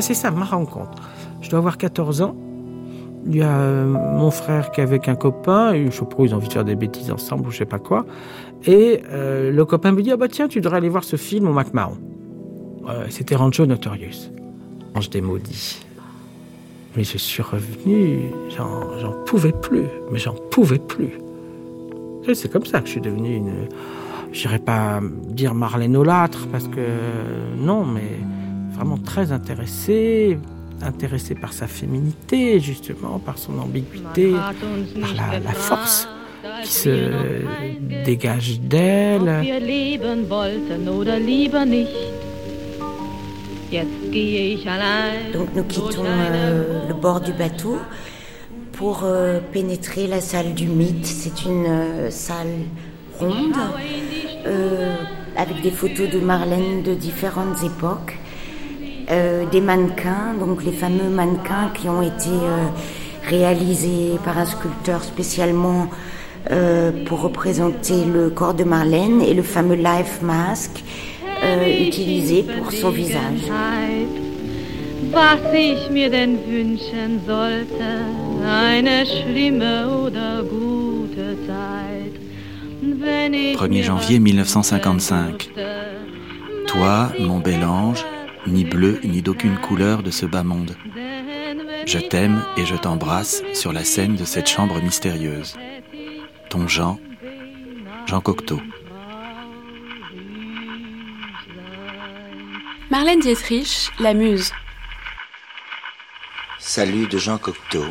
C'est ça, ma rencontre. Je dois avoir 14 ans. Il y a euh, mon frère qui est avec un copain, je sais pas, ils ont envie de faire des bêtises ensemble ou je sais pas quoi. Et euh, le copain me dit, ah bah tiens, tu devrais aller voir ce film au McMahon. Euh, C'était Rancho Notorious. Ange des maudits. Mais je suis revenu, j'en pouvais plus, mais j'en pouvais plus. C'est comme ça que je suis devenu une... Je pas dire Marlène Olâtre, parce que non, mais vraiment très intéressé, intéressé par sa féminité, justement, par son ambiguïté, par la, force qui se dégage d'elle. Donc nous quittons euh, le bord du bateau pour euh, pénétrer la salle du mythe. C'est une euh, salle ronde avec des photos de Marlène de différentes époques. Euh, des mannequins, donc les fameux mannequins qui ont été euh, réalisés par un sculpteur spécialement euh, pour représenter le corps de Marlène et le fameux life mask utilisé pour son visage. 1er janvier 1955. Toi, mon bel ange, ni bleu ni d'aucune couleur de ce bas monde. Je t'aime et je t'embrasse sur la scène de cette chambre mystérieuse. Ton Jean, Jean Cocteau. Marlène Dietrich, la muse. Salut de Jean Cocteau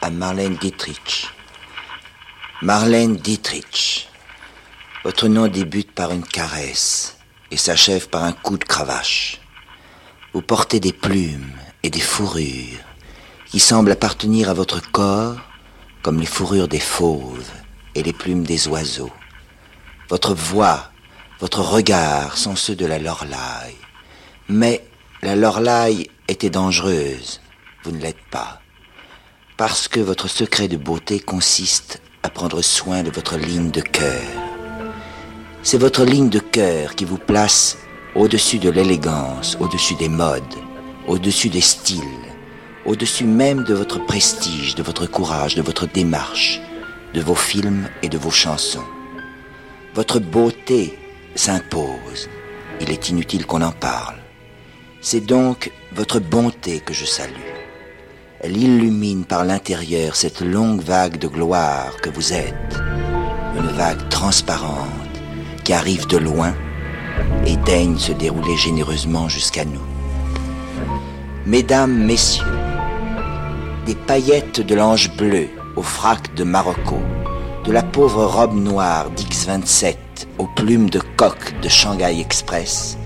à Marlène Dietrich. Marlène Dietrich. Votre nom débute par une caresse et s'achève par un coup de cravache. Vous portez des plumes et des fourrures qui semblent appartenir à votre corps comme les fourrures des fauves et les plumes des oiseaux. Votre voix, votre regard sont ceux de la Lorlaille. Mais la Lorlaille était dangereuse. Vous ne l'êtes pas. Parce que votre secret de beauté consiste à prendre soin de votre ligne de cœur. C'est votre ligne de cœur qui vous place au-dessus de l'élégance, au-dessus des modes, au-dessus des styles, au-dessus même de votre prestige, de votre courage, de votre démarche, de vos films et de vos chansons. Votre beauté s'impose. Il est inutile qu'on en parle. C'est donc votre bonté que je salue. Elle illumine par l'intérieur cette longue vague de gloire que vous êtes. Une vague transparente qui arrive de loin et daigne se dérouler généreusement jusqu'à nous. Mesdames, Messieurs, des paillettes de l'ange bleu au frac de Marocco, de la pauvre robe noire d'X27 aux plumes de coq de Shanghai Express,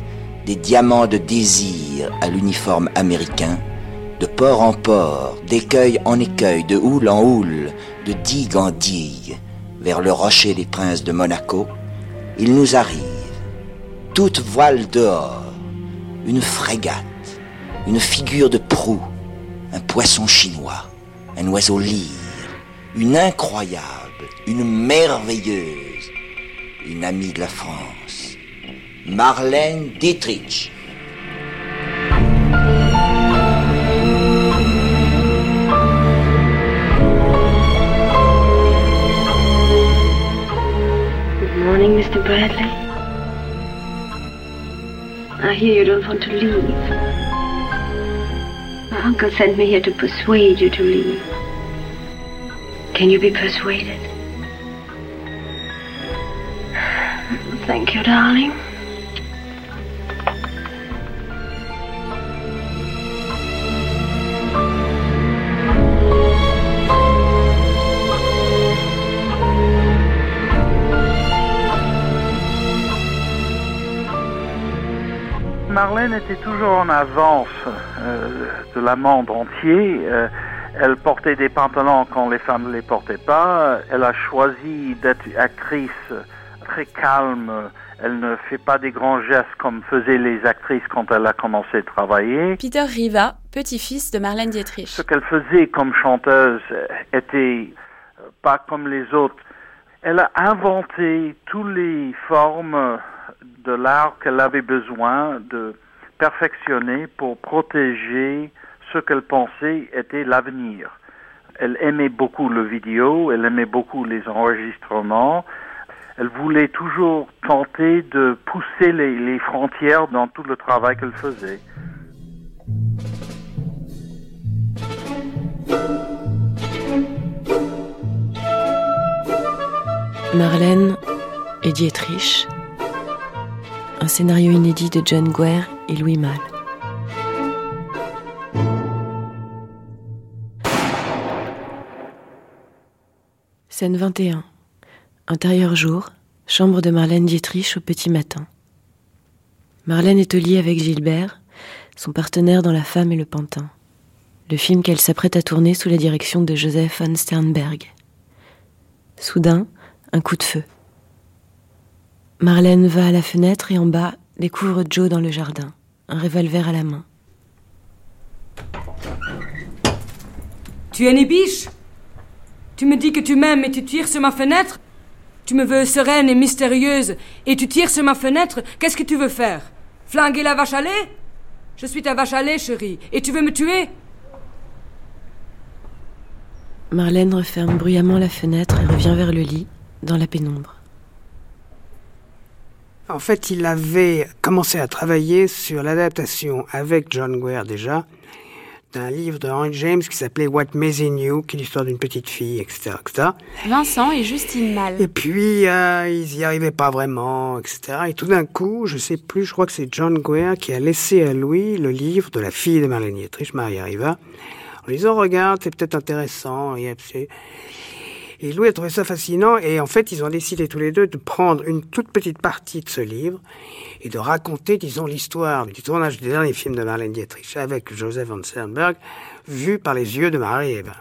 des diamants de désir à l'uniforme américain, de port en port, d'écueil en écueil, de houle en houle, de digue en digue, vers le rocher des princes de Monaco, il nous arrive toute voile dehors, une frégate, une figure de proue, un poisson chinois, un oiseau lyre, une incroyable, une merveilleuse, une amie de la France, Marlène Dietrich. Good morning, Mr. Bradley. I hear you don't want to leave. My uncle sent me here to persuade you to leave. Can you be persuaded? Thank you, darling. Marlène était toujours en avance euh, de la monde entier. Euh, elle portait des pantalons quand les femmes ne les portaient pas. Elle a choisi d'être actrice très calme. Elle ne fait pas des grands gestes comme faisaient les actrices quand elle a commencé à travailler. Peter Riva, petit-fils de Marlène Dietrich. Ce qu'elle faisait comme chanteuse était pas comme les autres. Elle a inventé toutes les formes de l'art qu'elle avait besoin de perfectionnée pour protéger ce qu'elle pensait était l'avenir. Elle aimait beaucoup le vidéo, elle aimait beaucoup les enregistrements. Elle voulait toujours tenter de pousser les, frontières dans tout le travail qu'elle faisait. Marlène et Dietrich, un scénario inédit de John Guerre et Louis. Scène 21. Intérieur jour, chambre de Marlène Dietrich au petit matin. Marlène est au lit avec Gilbert, son partenaire dans La femme et le pantin, le film qu'elle s'apprête à tourner sous la direction de Joseph von Sternberg. Soudain, un coup de feu. Marlène va à la fenêtre et en bas découvre Joe dans le jardin, un revolver à la main. Tu es une biche Tu me dis que tu m'aimes et tu tires sur ma fenêtre? Tu me veux sereine et mystérieuse et tu tires sur ma fenêtre? Qu'est-ce que tu veux faire? Flinguer la vache à lait? Je suis ta vache à lait, chérie, et tu veux me tuer? Marlène referme bruyamment la fenêtre et revient vers le lit, dans la pénombre. En fait, il avait commencé à travailler sur l'adaptation avec John Guare déjà d'un livre de Henry James qui s'appelait What Maisie Knew, qui est l'histoire d'une petite fille, etc., etc. Vincent et Justine Mal. Et puis, euh, ils y arrivaient pas vraiment, etc. Et tout d'un coup, je sais plus, je crois que c'est John Guare qui a laissé à Louis le livre de la fille de Marlène Dietrich, Marie Arriva, en lui disant, regarde, c'est peut-être intéressant. Et, et Louis a trouvé ça fascinant et en fait ils ont décidé tous les deux de prendre une toute petite partie de ce livre et de raconter, disons, l'histoire du tournage des derniers films de Marlène Dietrich avec Joseph von Sternberg vu par les yeux de Marie Eva.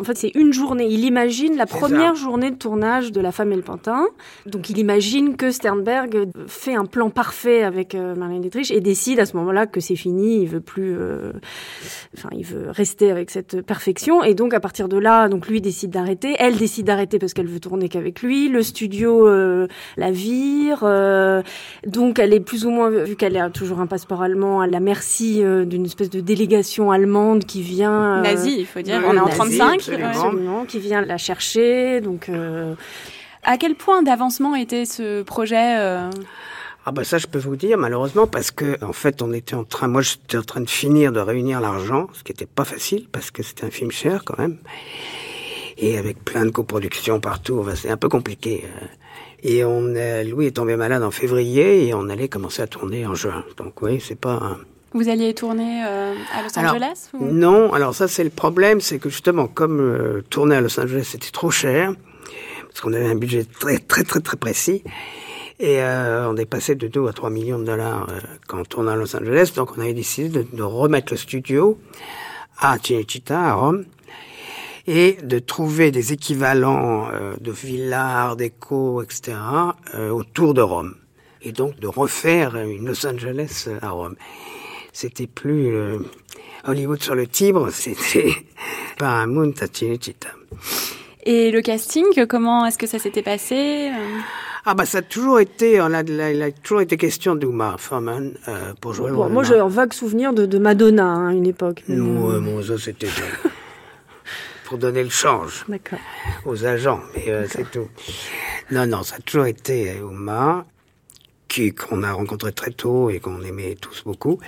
En fait, c'est une journée. Il imagine la première journée de tournage de La femme et le pantin. Donc, il imagine que Sternberg fait un plan parfait avec euh, Marlène Dietrich et décide à ce moment-là que c'est fini. Il veut plus, euh, enfin, il veut rester avec cette perfection. Et donc, à partir de là, donc lui décide d'arrêter. Elle décide d'arrêter parce qu'elle veut tourner qu'avec lui. Le studio euh, la vire. donc, elle est plus ou moins, vu qu'elle a toujours un passeport allemand, à la merci d'une espèce de délégation allemande qui vient. Nazi, il faut dire. On est en 35 qui vient la chercher. Donc, euh, à quel point d'avancement était ce projet euh? Ah bah ça je peux vous dire malheureusement parce que en fait on était en train moi j'étais en train de finir de réunir l'argent ce qui n'était pas facile parce que c'était un film cher quand même et avec plein de coproductions partout c'est un peu compliqué euh. et on Louis est tombé malade en février et on allait commencer à tourner en juin donc oui c'est pas vous alliez tourner euh, à Los Angeles Non, alors ça c'est le problème, c'est que justement comme euh, tourner à Los Angeles c'était trop cher, parce qu'on avait un budget très très très très précis, et euh, on est passé de 2 à 3 millions de dollars quand on tournait à Los Angeles, donc on avait décidé de, de remettre le studio à Cinecittà, à Rome, et de trouver des équivalents de villas, art déco, etc., autour de Rome. Et donc de refaire une Los Angeles à Rome c'était plus euh, Hollywood sur le Tibre, c'était Paramount à Cinecittà. Et le casting, comment est-ce que ça s'était passé euh? ah bah ça a toujours été, on a, il a toujours été question d'Uma Thurman euh, pour jouer bon, Moi j'ai un vague souvenir de, de Madonna hein, à une époque. Non, euh... bon, ça c'était pour donner le change aux agents, mais euh, c'est tout. Non, non, ça a toujours été Uma qu'on a rencontré très tôt et qu'on aimait tous beaucoup,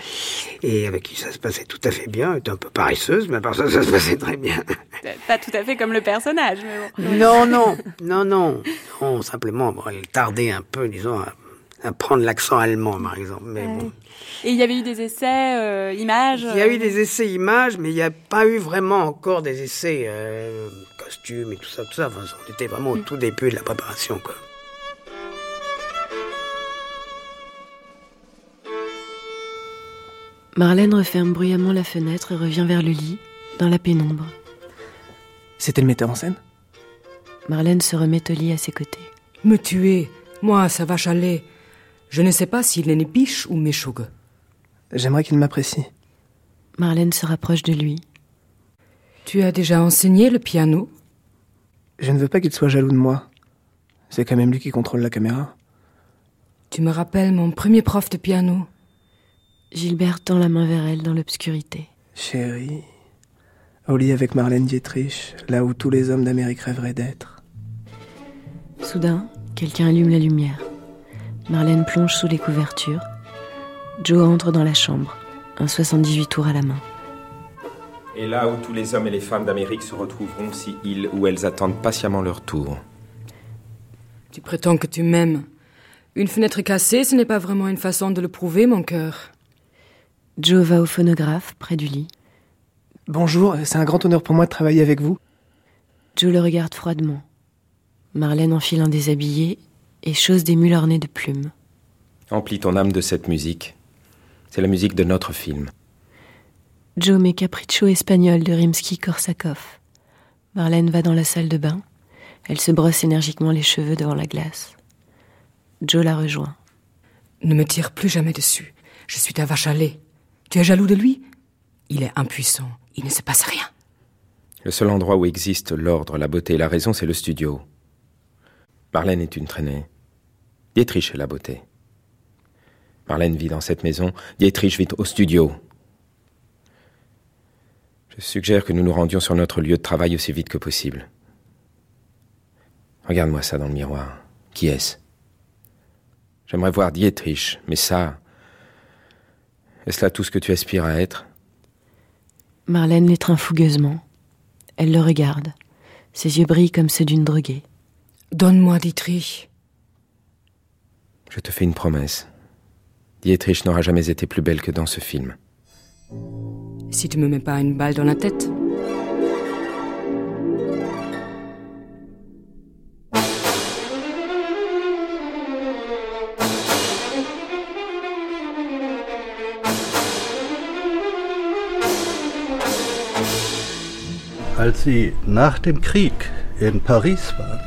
et avec qui ça se passait tout à fait bien. Elle était un peu paresseuse, mais par ça, ça se passait très bien. Pas tout à fait comme le personnage, mais bon. Non, non, non, non. Non, simplement, bon, elle tardait un peu, disons, à, prendre l'accent allemand, par exemple. Mais bon. Et il y avait eu des essais euh, images Il y a eu des essais images, mais il n'y a pas eu vraiment encore des essais euh, costumes et tout ça, tout ça. Enfin, on était vraiment au tout début de la préparation, quoi. Marlène referme bruyamment la fenêtre et revient vers le lit, dans la pénombre. C'était le metteur en scène? Marlène se remet au lit à ses côtés. Me tuer Moi, ça va chaler. Je ne sais pas s'il est biche ou méchougue. J'aimerais qu'il m'apprécie. Marlène se rapproche de lui. Tu as déjà enseigné le piano? Je ne veux pas qu'il soit jaloux de moi. C'est quand même lui qui contrôle la caméra. Tu me rappelles mon premier prof de piano? Gilbert tend la main vers elle dans l'obscurité. Chérie, au lit avec Marlène Dietrich, là où tous les hommes d'Amérique rêveraient d'être. Soudain, quelqu'un allume la lumière. Marlène plonge sous les couvertures. Joe entre dans la chambre, un 78 tours à la main. Et là où tous les hommes et les femmes d'Amérique se retrouveront si ils ou elles attendent patiemment leur tour. Tu prétends que tu m'aimes. Une fenêtre cassée, ce n'est pas vraiment une façon de le prouver, mon cœur. Joe va au phonographe, près du lit. Bonjour, c'est un grand honneur pour moi de travailler avec vous. Joe le regarde froidement. Marlène enfile un déshabillé et chose des mules ornées de plumes. Emplis ton âme de cette musique. C'est la musique de notre film. Joe met Capriccio espagnol de Rimsky-Korsakov. Marlène va dans la salle de bain. Elle se brosse énergiquement les cheveux devant la glace. Joe la rejoint. Ne me tire plus jamais dessus. Je suis ta vache à lait. Tu es jaloux de lui? Il est impuissant. Il ne se passe rien. Le seul endroit où existe l'ordre, la beauté et la raison, c'est le studio. Marlène est une traînée. Dietrich est la beauté. Marlène vit dans cette maison, Dietrich vit au studio. Je suggère que nous nous rendions sur notre lieu de travail aussi vite que possible. Regarde-moi ça dans le miroir. Qui est-ce? J'aimerais voir Dietrich, mais ça. Est-ce là tout ce que tu aspires à être? Marlène l'étreint fougueusement. Elle le regarde. Ses yeux brillent comme ceux d'une droguée. Donne-moi Dietrich. Je te fais une promesse. Dietrich n'aura jamais été plus belle que dans ce film. Si tu me mets pas une balle dans la tête. Als sie nach dem Krieg in Paris war,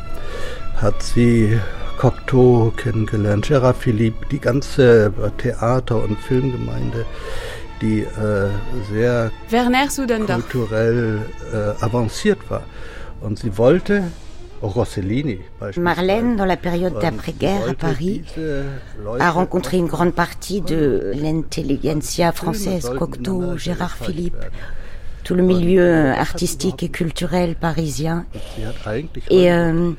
hat sie Cocteau kennengelernt, Gérard Philippe, die ganze Theater- und Filmgemeinde, die äh, sehr kulturell äh, avanciert war. Und sie wollte Rossellini, Marlène, dans la période d'après-guerre à Paris, a rencontré une grande partie de l'intelligentsia française, Cocteau, Gérard Philippe, tout le milieu artistique et culturel parisien. Et euh,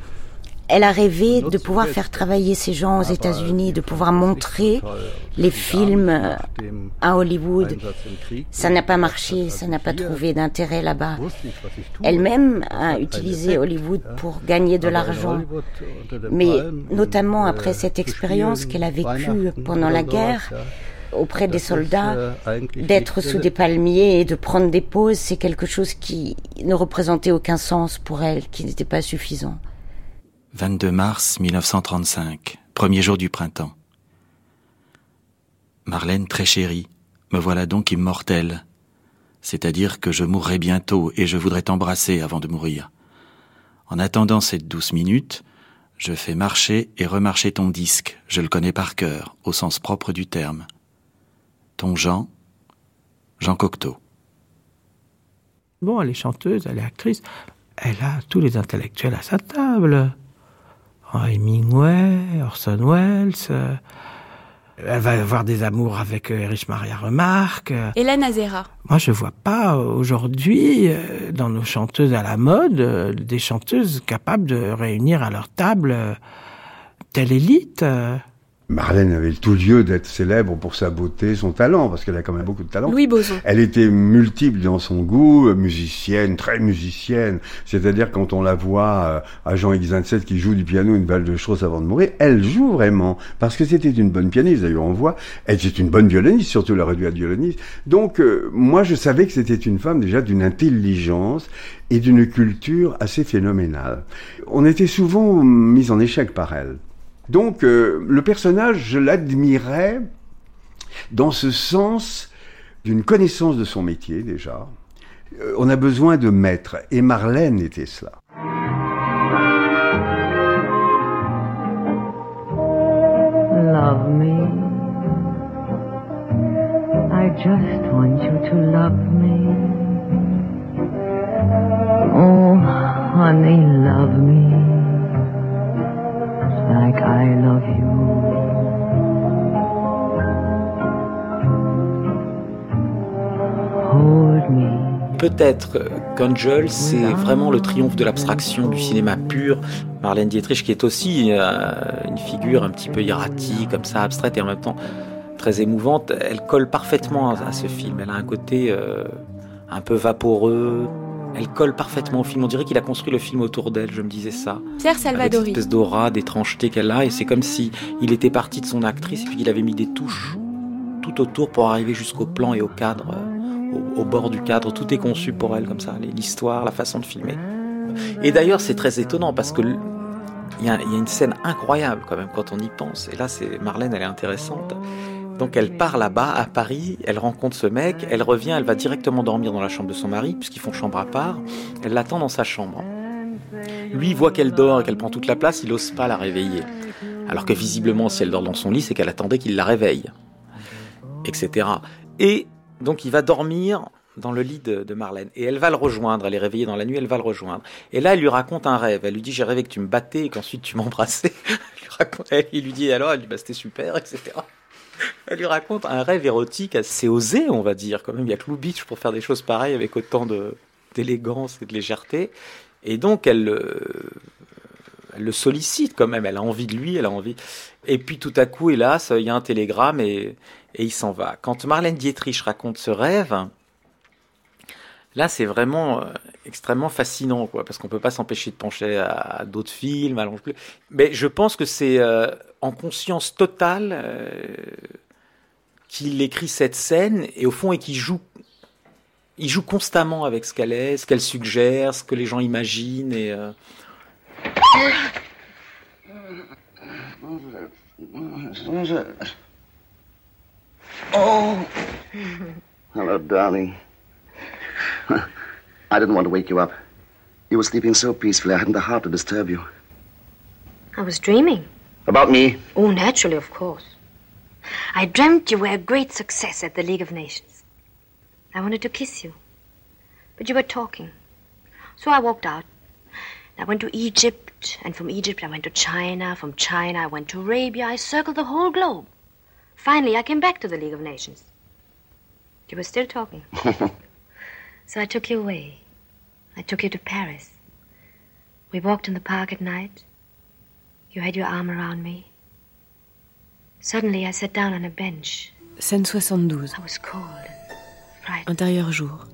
elle a rêvé de pouvoir faire travailler ces gens aux États-Unis, de pouvoir montrer les films euh, à Hollywood. Ça n'a pas marché, ça n'a pas trouvé d'intérêt là-bas. Elle-même a utilisé Hollywood pour gagner de l'argent. Mais notamment après cette expérience qu'elle a vécue pendant la guerre, auprès des soldats, d'être sous des palmiers et de prendre des pauses, c'est quelque chose qui ne représentait aucun sens pour elle, qui n'était pas suffisant. 22 mars 1935, premier jour du printemps. Marlène très chérie, me voilà donc immortelle. C'est-à-dire que je mourrai bientôt et je voudrais t'embrasser avant de mourir. En attendant cette douce minute, je fais marcher et remarcher ton disque, je le connais par cœur, au sens propre du terme. Ton Jean, Jean Cocteau. Bon, elle est chanteuse, elle est actrice, elle a tous les intellectuels à sa table. Oh, Hemingway, Orson Welles. euh, elle va avoir des amours avec euh, Erich Maria Remarque. Hélène Azera. Moi, je vois pas aujourd'hui, euh, dans nos chanteuses à la mode, des chanteuses capables de réunir à leur table telle élite. Marlène avait tout lieu d'être célèbre pour sa beauté, son talent, parce qu'elle a quand même beaucoup de talent. Louis Boson. Elle était multiple dans son goût, euh, musicienne, très musicienne. C'est-à-dire quand on la voit euh, à Jean X27 qui joue du piano une balle de Strauss avant de mourir, elle joue vraiment parce que c'était une bonne pianiste. D'ailleurs, on voit, elle était une bonne violoniste, surtout la réduite violoniste. Donc, euh, moi, je savais que c'était une femme déjà d'une intelligence et d'une culture assez phénoménale. On était souvent mis en échec par elle. Donc, euh, le personnage, je l'admirais dans ce sens d'une connaissance de son métier déjà. Euh, on a besoin de maîtres, et Marlène était cela. Love me. I just want you to love me. Oh, honey, love me Peut-être euh, qu'Angel, c'est vraiment le triomphe de l'abstraction, du cinéma pur. Marlène Dietrich, qui est aussi euh, une figure un petit peu hiératique, comme ça, abstraite et en même temps très émouvante, elle colle parfaitement à, ce film. Elle a un côté euh, un peu vaporeux, elle colle parfaitement au film. On dirait qu'il a construit le film autour d'elle, je me disais ça. Pierre Salvadori. Avec cette espèce d'aura, d'étrangeté qu'elle a. Et c'est comme si il était parti de son actrice et puis qu'il avait mis des touches tout autour pour arriver jusqu'au plan et au cadre, euh, au, au, bord du cadre. Tout est conçu pour elle comme ça. L'histoire, la façon de filmer. Et d'ailleurs, c'est très étonnant parce que il y, y a une scène incroyable quand même quand on y pense. Et là, c'est Marlène, elle est intéressante. Donc elle part là-bas à Paris, elle rencontre ce mec, elle revient, elle va directement dormir dans la chambre de son mari, puisqu'ils font chambre à part. Elle l'attend dans sa chambre. Lui voit qu'elle dort et qu'elle prend toute la place, il n'ose pas la réveiller. Alors que visiblement, si elle dort dans son lit, c'est qu'elle attendait qu'il la réveille. Etc. Et donc il va dormir dans le lit de, Marlène. Et elle va le rejoindre, elle est réveillée dans la nuit, elle va le rejoindre. Et là, elle lui raconte un rêve. Elle lui dit, j'ai rêvé que tu me battais et qu'ensuite tu m'embrassais. il lui dit, alors, elle lui dit, bah, c'était super, etc. Elle lui raconte un rêve érotique assez osé, on va dire. Quand même, il y a que pour faire des choses pareilles avec autant d'élégance et de légèreté. Et donc, elle, elle, le sollicite quand même. Elle a envie de lui, elle a envie. Et puis, tout à coup, hélas, il y a un télégramme et, il s'en va. Quand Marlène Dietrich raconte ce rêve, là, c'est vraiment extrêmement fascinant, quoi, parce qu'on peut pas s'empêcher de pencher à, d'autres films. Mais je pense que c'est euh, en conscience totale euh, qu'il écrit cette scène et au fond et qu'il joue, il joue constamment avec ce qu'elle est, ce qu'elle suggère, ce que les gens imaginent et. Euh... Oh, hello, darling. I didn't want to wake you up. You were sleeping so peacefully, I hadn't the heart to disturb you. I was dreaming. About me? Oh, naturally, of course. I dreamt you were a great success at the League of Nations. I wanted to kiss you. But you were talking. So I walked out. I went to Egypt, and from Egypt I went to China. From China I went to Arabia. I circled the whole globe. Finally, I came back to the League of Nations. You were still talking. So I took you away. I took you to Paris. We walked in the park at night. You had your arm around me. Suddenly I sat down on a bench. Scène 72. I was cold Intérieur jour.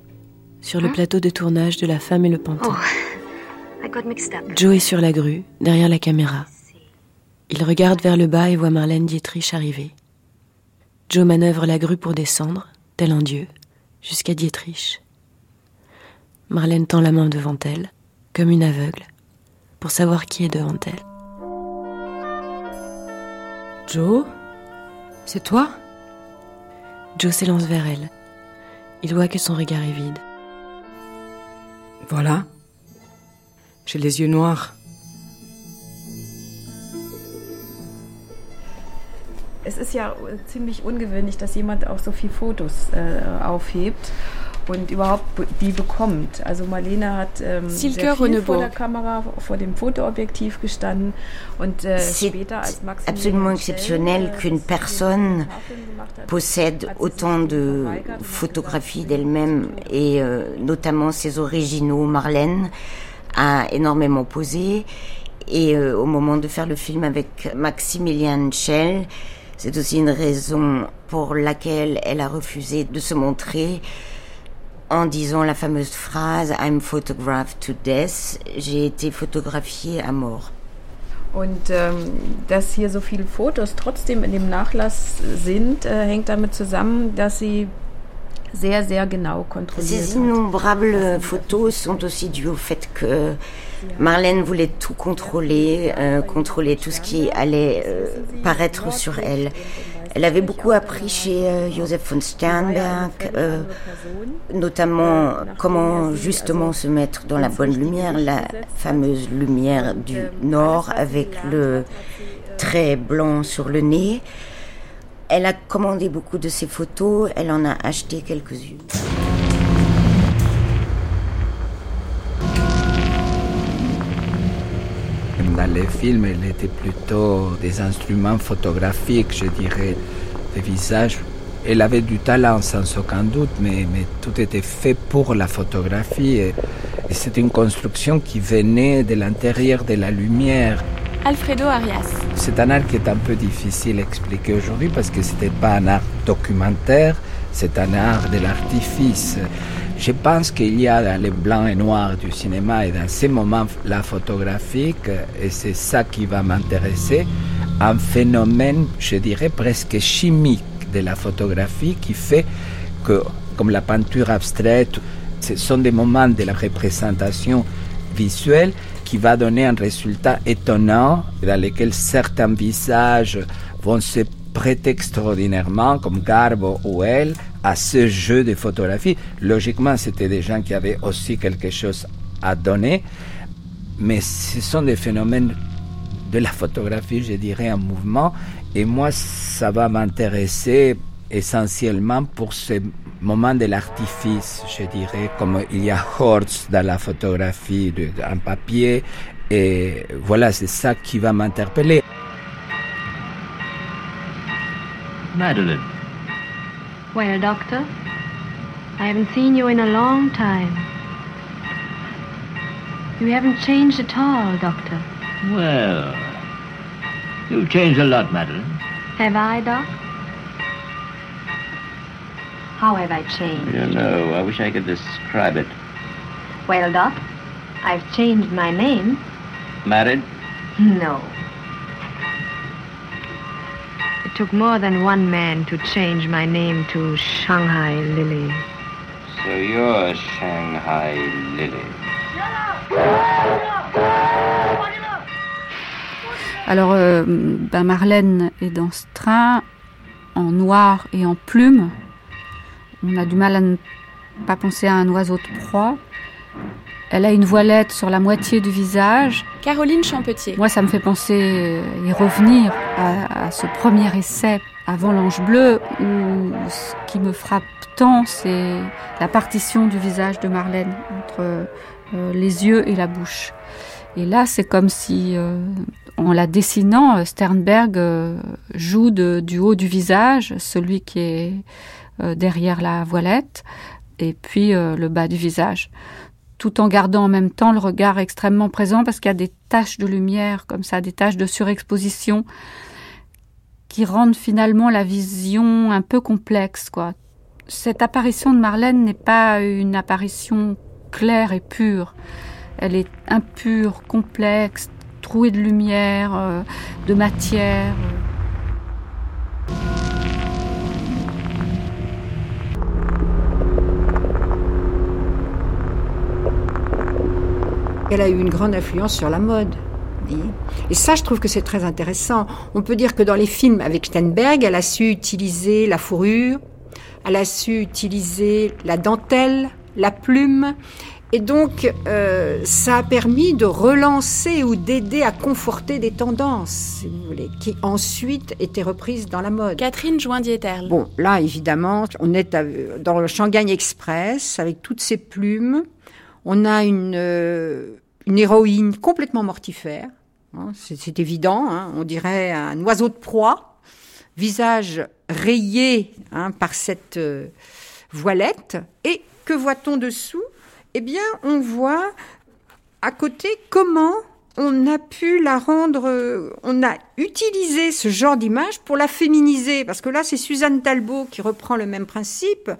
Sur le plateau de tournage de La femme et le pantin. Oh, I got mixed up. Joe est sur la grue, derrière la caméra. Il regarde vers le bas et voit Marlène Dietrich arriver. Joe manœuvre la grue pour descendre, tel un dieu, jusqu'à Dietrich. Marlène tend la main devant elle, comme une aveugle, pour savoir qui est devant elle. Joe C'est toi Joe s'élance vers elle. Il voit que son regard est vide. Voilà. J'ai les yeux noirs. Es ist ja ziemlich ungewöhnlich, dass jemand auch so viel Fotos äh, aufhebt. Und überhaupt die bekommt. Also Marlene hat ähm, sehr viel vor der Kamera, vor dem Fotoobjektiv gestanden und äh, später als C'est absolument exceptionnel qu'une personne possède autant de photographies d'elle-même et euh, notamment ses originaux. Marlène a énormément posé et euh, au moment de faire le film avec Maximilian Schell, c'est aussi une raison pour laquelle elle a refusé de se montrer en disant la fameuse phrase I'm photographed to death, j'ai été photographiée à mort. Und ähm, dass hier so viele Fotos trotzdem in dem Nachlass sind, äh, hängt damit zusammen, dass sie sehr, sehr genau kontrolliert Ces innombrables photos sont aussi dues au fait que Marlène voulait tout contrôler, euh, contrôler tout ce qui allait euh, paraître sur elle. Elle avait beaucoup appris chez euh, Joseph von Sternberg, euh, notamment comment justement se mettre dans la bonne lumière, la fameuse lumière du nord avec le trait blanc sur le nez. Elle a commandé beaucoup de ses photos, elle en a acheté quelques-unes. Dans les films, il était plutôt des instruments photographiques, je dirais, des visages elle avait du talent sans aucun doute, mais, mais tout était fait pour la photographie. Et, et c'est une construction qui venait de l'intérieur de la lumière. Alfredo Arias. C'est un art qui est un peu difficile à expliquer aujourd'hui parce que ce n'était pas un art documentaire, c'est un art de l'artifice. Je pense qu'il y a dans les blancs et noirs du cinéma et dans ces moments la photographique, et c'est ça qui va m'intéresser, un phénomène, je dirais, presque chimique de la photographie qui fait que, comme la peinture abstraite, ce sont des moments de la représentation visuelle qui va donner un résultat étonnant dans lequel certains visages vont se prêter extraordinairement, comme Garbo ou elle, à ce jeu de photographie. Logiquement, c'était des gens qui avaient aussi quelque chose à donner, mais ce sont des phénomènes de la photographie, je dirais, en mouvement, et moi, ça va m'intéresser essentiellement pour ces moments de l'artifice, je dirais, comme il y a Hortz dans la photographie d'un papier, et voilà, c'est ça qui va m'interpeller. Madeline. Well, Doctor, I haven't seen you in a long time. You haven't changed at all, Doctor. Well, you've changed a lot, Madeline. Have I, Doc? How have I changed? You know, I wish I could describe it. Well, Doc, I've changed my name. Married? No. It took more than one man to change my name to Shanghai Lily. So you're Shanghai Lily. Alors, euh, ben Marlène est dans ce train en noir et en plume. On a du mal à ne pas penser à un oiseau de proie. Elle a une voilette sur la moitié du visage. Caroline Champetier. Moi, ça me fait penser et revenir à, à ce premier essai avant l'ange bleu, où ce qui me frappe tant, c'est la partition du visage de Marlène entre euh, les yeux et la bouche. Et là, c'est comme si, euh, en la dessinant, Sternberg euh, joue de, du haut du visage, celui qui est euh, derrière la voilette, et puis euh, le bas du visage tout en gardant en même temps le regard extrêmement présent parce qu'il y a des taches de lumière comme ça, des taches de surexposition qui rendent finalement la vision un peu complexe, quoi. Cette apparition de Marlène n'est pas une apparition claire et pure. Elle est impure, complexe, trouée de lumière, euh, de matière. Elle a eu une grande influence sur la mode. Et ça, je trouve que c'est très intéressant. On peut dire que dans les films avec Steinberg, elle a su utiliser la fourrure, elle a su utiliser la dentelle, la plume. Et donc, euh, ça a permis de relancer ou d'aider à conforter des tendances, si vous voulez, qui ensuite étaient reprises dans la mode. Catherine Joindieterle. Bon, là, évidemment, on est dans le Shanghai Express avec toutes ces plumes. On a une, euh, une héroïne complètement mortifère. Hein, c'est évident, hein, on dirait un oiseau de proie, visage rayé hein, par cette euh, voilette. Et que voit-on dessous? Eh bien, on voit à côté comment on a pu la rendre, euh, on a utilisé ce genre d'image pour la féminiser, parce que là, c'est Suzanne Talbot qui reprend le même principe,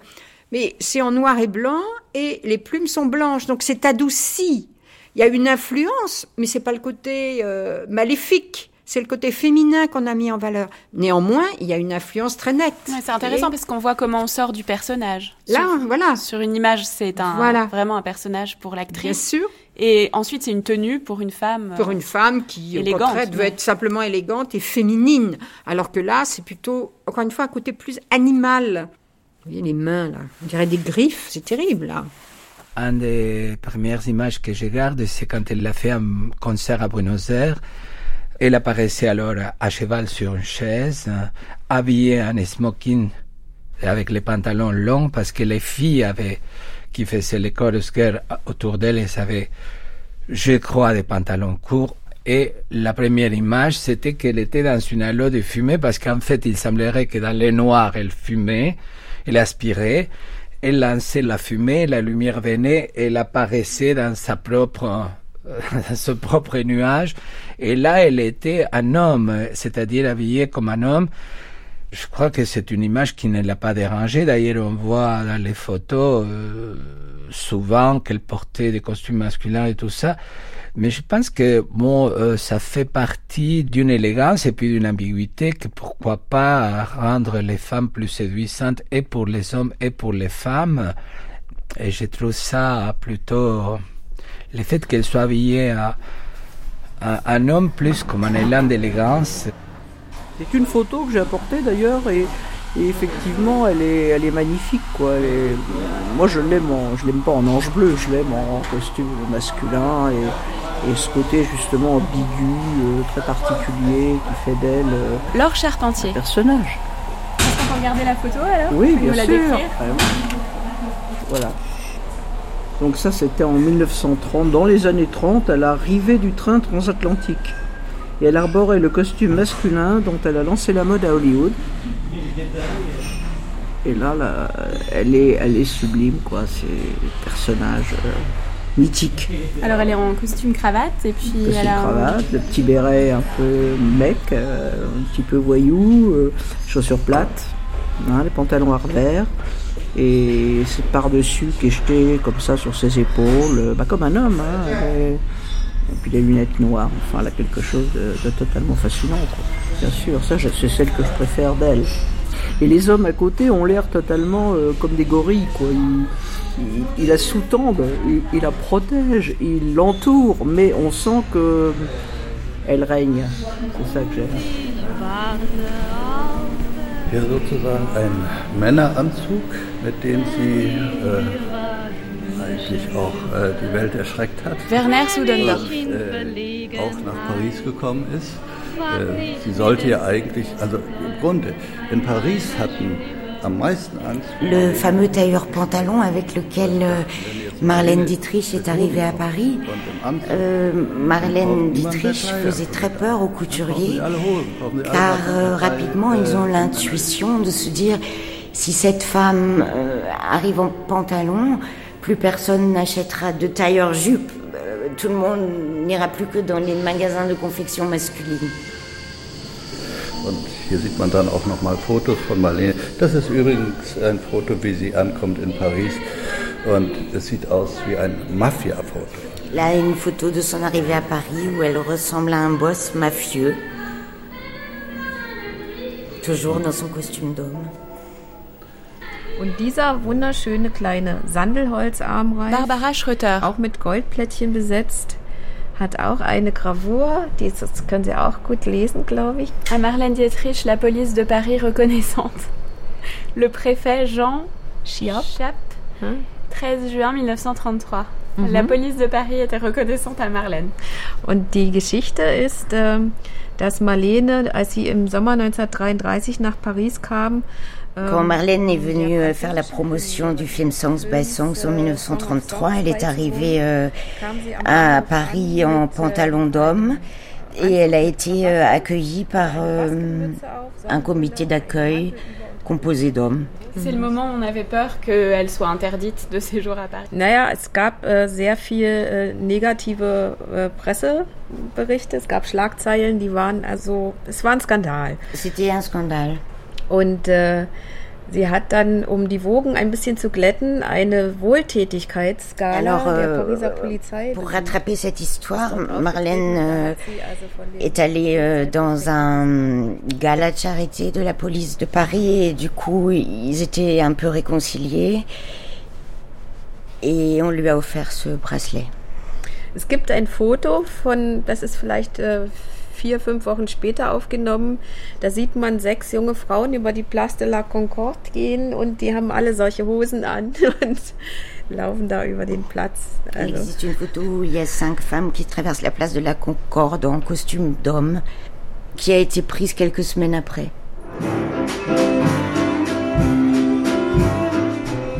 mais c'est en noir et blanc et les plumes sont blanches, donc c'est adouci. Il y a une influence, mais c'est pas le côté euh, maléfique. C'est le côté féminin qu'on a mis en valeur. Néanmoins, il y a une influence très nette. Ouais, c'est intéressant parce qu'on voit comment on sort du personnage. Là, sur, voilà. Sur une image, c'est un voilà. vraiment un personnage pour l'actrice. Bien sûr. Et ensuite, c'est une tenue pour une femme. Pour une femme qui, élégante, au contraire, veut être simplement élégante et féminine. Alors que là, c'est plutôt, encore une fois, un côté plus animal. Vous voyez les mains, là. On dirait des griffes. C'est terrible, là. Une des premières images que je garde, c'est quand elle a fait un concert à Buenos Aires. Elle apparaissait alors à cheval sur une chaise, habillée en smoking avec les pantalons longs parce que les filles avaient, qui faisaient les chorus autour d'elle, elles avaient, je crois, des pantalons courts. Et la première image, c'était qu'elle était dans une halo de fumée parce qu'en fait, il semblerait que dans les noirs, elle fumait, elle aspirait, elle lançait la fumée, la lumière venait, elle apparaissait dans sa propre dans ce propre nuage. Et là, elle était un homme, c'est-à-dire habillée comme un homme. Je crois que c'est une image qui ne l'a pas dérangée. D'ailleurs, on voit dans les photos euh, souvent qu'elle portait des costumes masculins et tout ça. Mais je pense que bon, euh, ça fait partie d'une élégance et puis d'une ambiguïté que pourquoi pas rendre les femmes plus séduisantes et pour les hommes et pour les femmes. Et je trouve ça plutôt le fait qu'elle soit habillée à, à, un homme plus comme un élan d'élégance. C'est une photo que j'ai apportée d'ailleurs et, effectivement elle est, elle est magnifique quoi. moi je l'aime, je l'aime pas en ange bleu, je l'aime en costume masculin et, et ce côté justement ambigu, euh, très particulier, qui fait d'elle euh, Laure Charpentier. un personnage. Est-ce qu'on peut regarder la photo alors Oui, bien sûr. Voilà. Donc ça, c'était en 1930, dans les années 30, à l'arrivée du train transatlantique. Et elle arborait le costume masculin dont elle a lancé la mode à Hollywood. Et là, elle, est, elle est sublime, quoi. C'est un personnage euh, mythique. Alors elle est en costume cravate et puis costume elle a cravate, le petit béret un peu mec, euh, un petit peu voyou, euh, chaussures plates, hein, les pantalons à revers et c'est par-dessus qui est jeté comme ça sur ses épaules, euh, bah, comme un homme. Hein, et, puis les lunettes noires, enfin elle a quelque chose de, totalement fascinant. Bien sûr, ça c'est celle que je préfère d'elle. Et les hommes à côté ont l'air totalement euh, comme des gorilles. Quoi. Ils, la sous-tendent, ils, la protègent, ils l'entourent, mais on sent que elle règne. C'est ça que j'aime. Hier sozusagen ein Männeranzug, mit dem sie äh, eigentlich auch äh, die Welt erschreckt hat. Werner Sudendorf. Und, äh, auch nach Paris gekommen ist. Äh, sie sollte ja eigentlich, also im Grunde, in Paris hatten Le fameux tailleur pantalon avec lequel euh, Marlène Dietrich est arrivée à Paris. Euh, Marlène Dietrich faisait très peur aux couturiers car euh, rapidement ils ont l'intuition de se dire si cette femme arrive en pantalon, plus personne n'achètera de tailleur jupe. tout le monde n'ira plus que dans les magasins de confection masculine. Hier sieht man dann auch nochmal Fotos von Marlene. Das ist übrigens ein Foto, wie sie ankommt in Paris. Und es sieht aus wie ein Mafia-Foto. Là, une photo de son arrivée à Paris où elle ressemble à un boss mafieux. Toujours dans son costume d'homme. Und dieser wunderschöne kleine Sandelholzarmreif, Barbara Schröter, auch mit Goldplättchen besetzt, hat auch eine Gravur, die das können Sie auch gut lesen, glaube ich. À Marlène Dietrich, la police de Paris reconnaissante. Le préfet Jean Chiap, 13 juin 1933. Mhm. La police de Paris était reconnaissante à Marlène. Und die Geschichte ist, ähm, dass Marlene, als sie im Sommer 1933 nach Paris kam, Quand Marlène est venue euh, faire la promotion du film Songs by Songs en 1933, elle est arrivée euh, à Paris en pantalon d'homme et elle a été euh, accueillie par un comité d'accueil composé d'hommes. C'est le moment où on avait peur qu'elle soit interdite de séjour à Paris. Naja, es gab äh, sehr viel äh, negative äh, Presseberichte, es gab Schlagzeilen, die waren also, es war ein Skandal. C'était un scandale. Und äh, sie hat dann, um die Wogen ein bisschen zu glätten, eine Wohltätigkeitsskala Alors, der euh, Pariser Polizei. Pour rattraper cette histoire, Marlène euh, est allée euh, dans un gala de charité de la police de Paris et du coup, ils étaient un peu réconciliés et on lui a offert ce bracelet. Es gibt ein Foto von, das ist vielleicht äh, vier, fünf Wochen später aufgenommen. Da sieht man sechs junge Frauen über die Place de la Concorde gehen und die haben alle solche Hosen an und laufen da über den Platz. Also. Il existe une photo où il y a cinq femmes qui traversent la place de la Concorde en costume d'homme, qui a été prise quelques semaines après.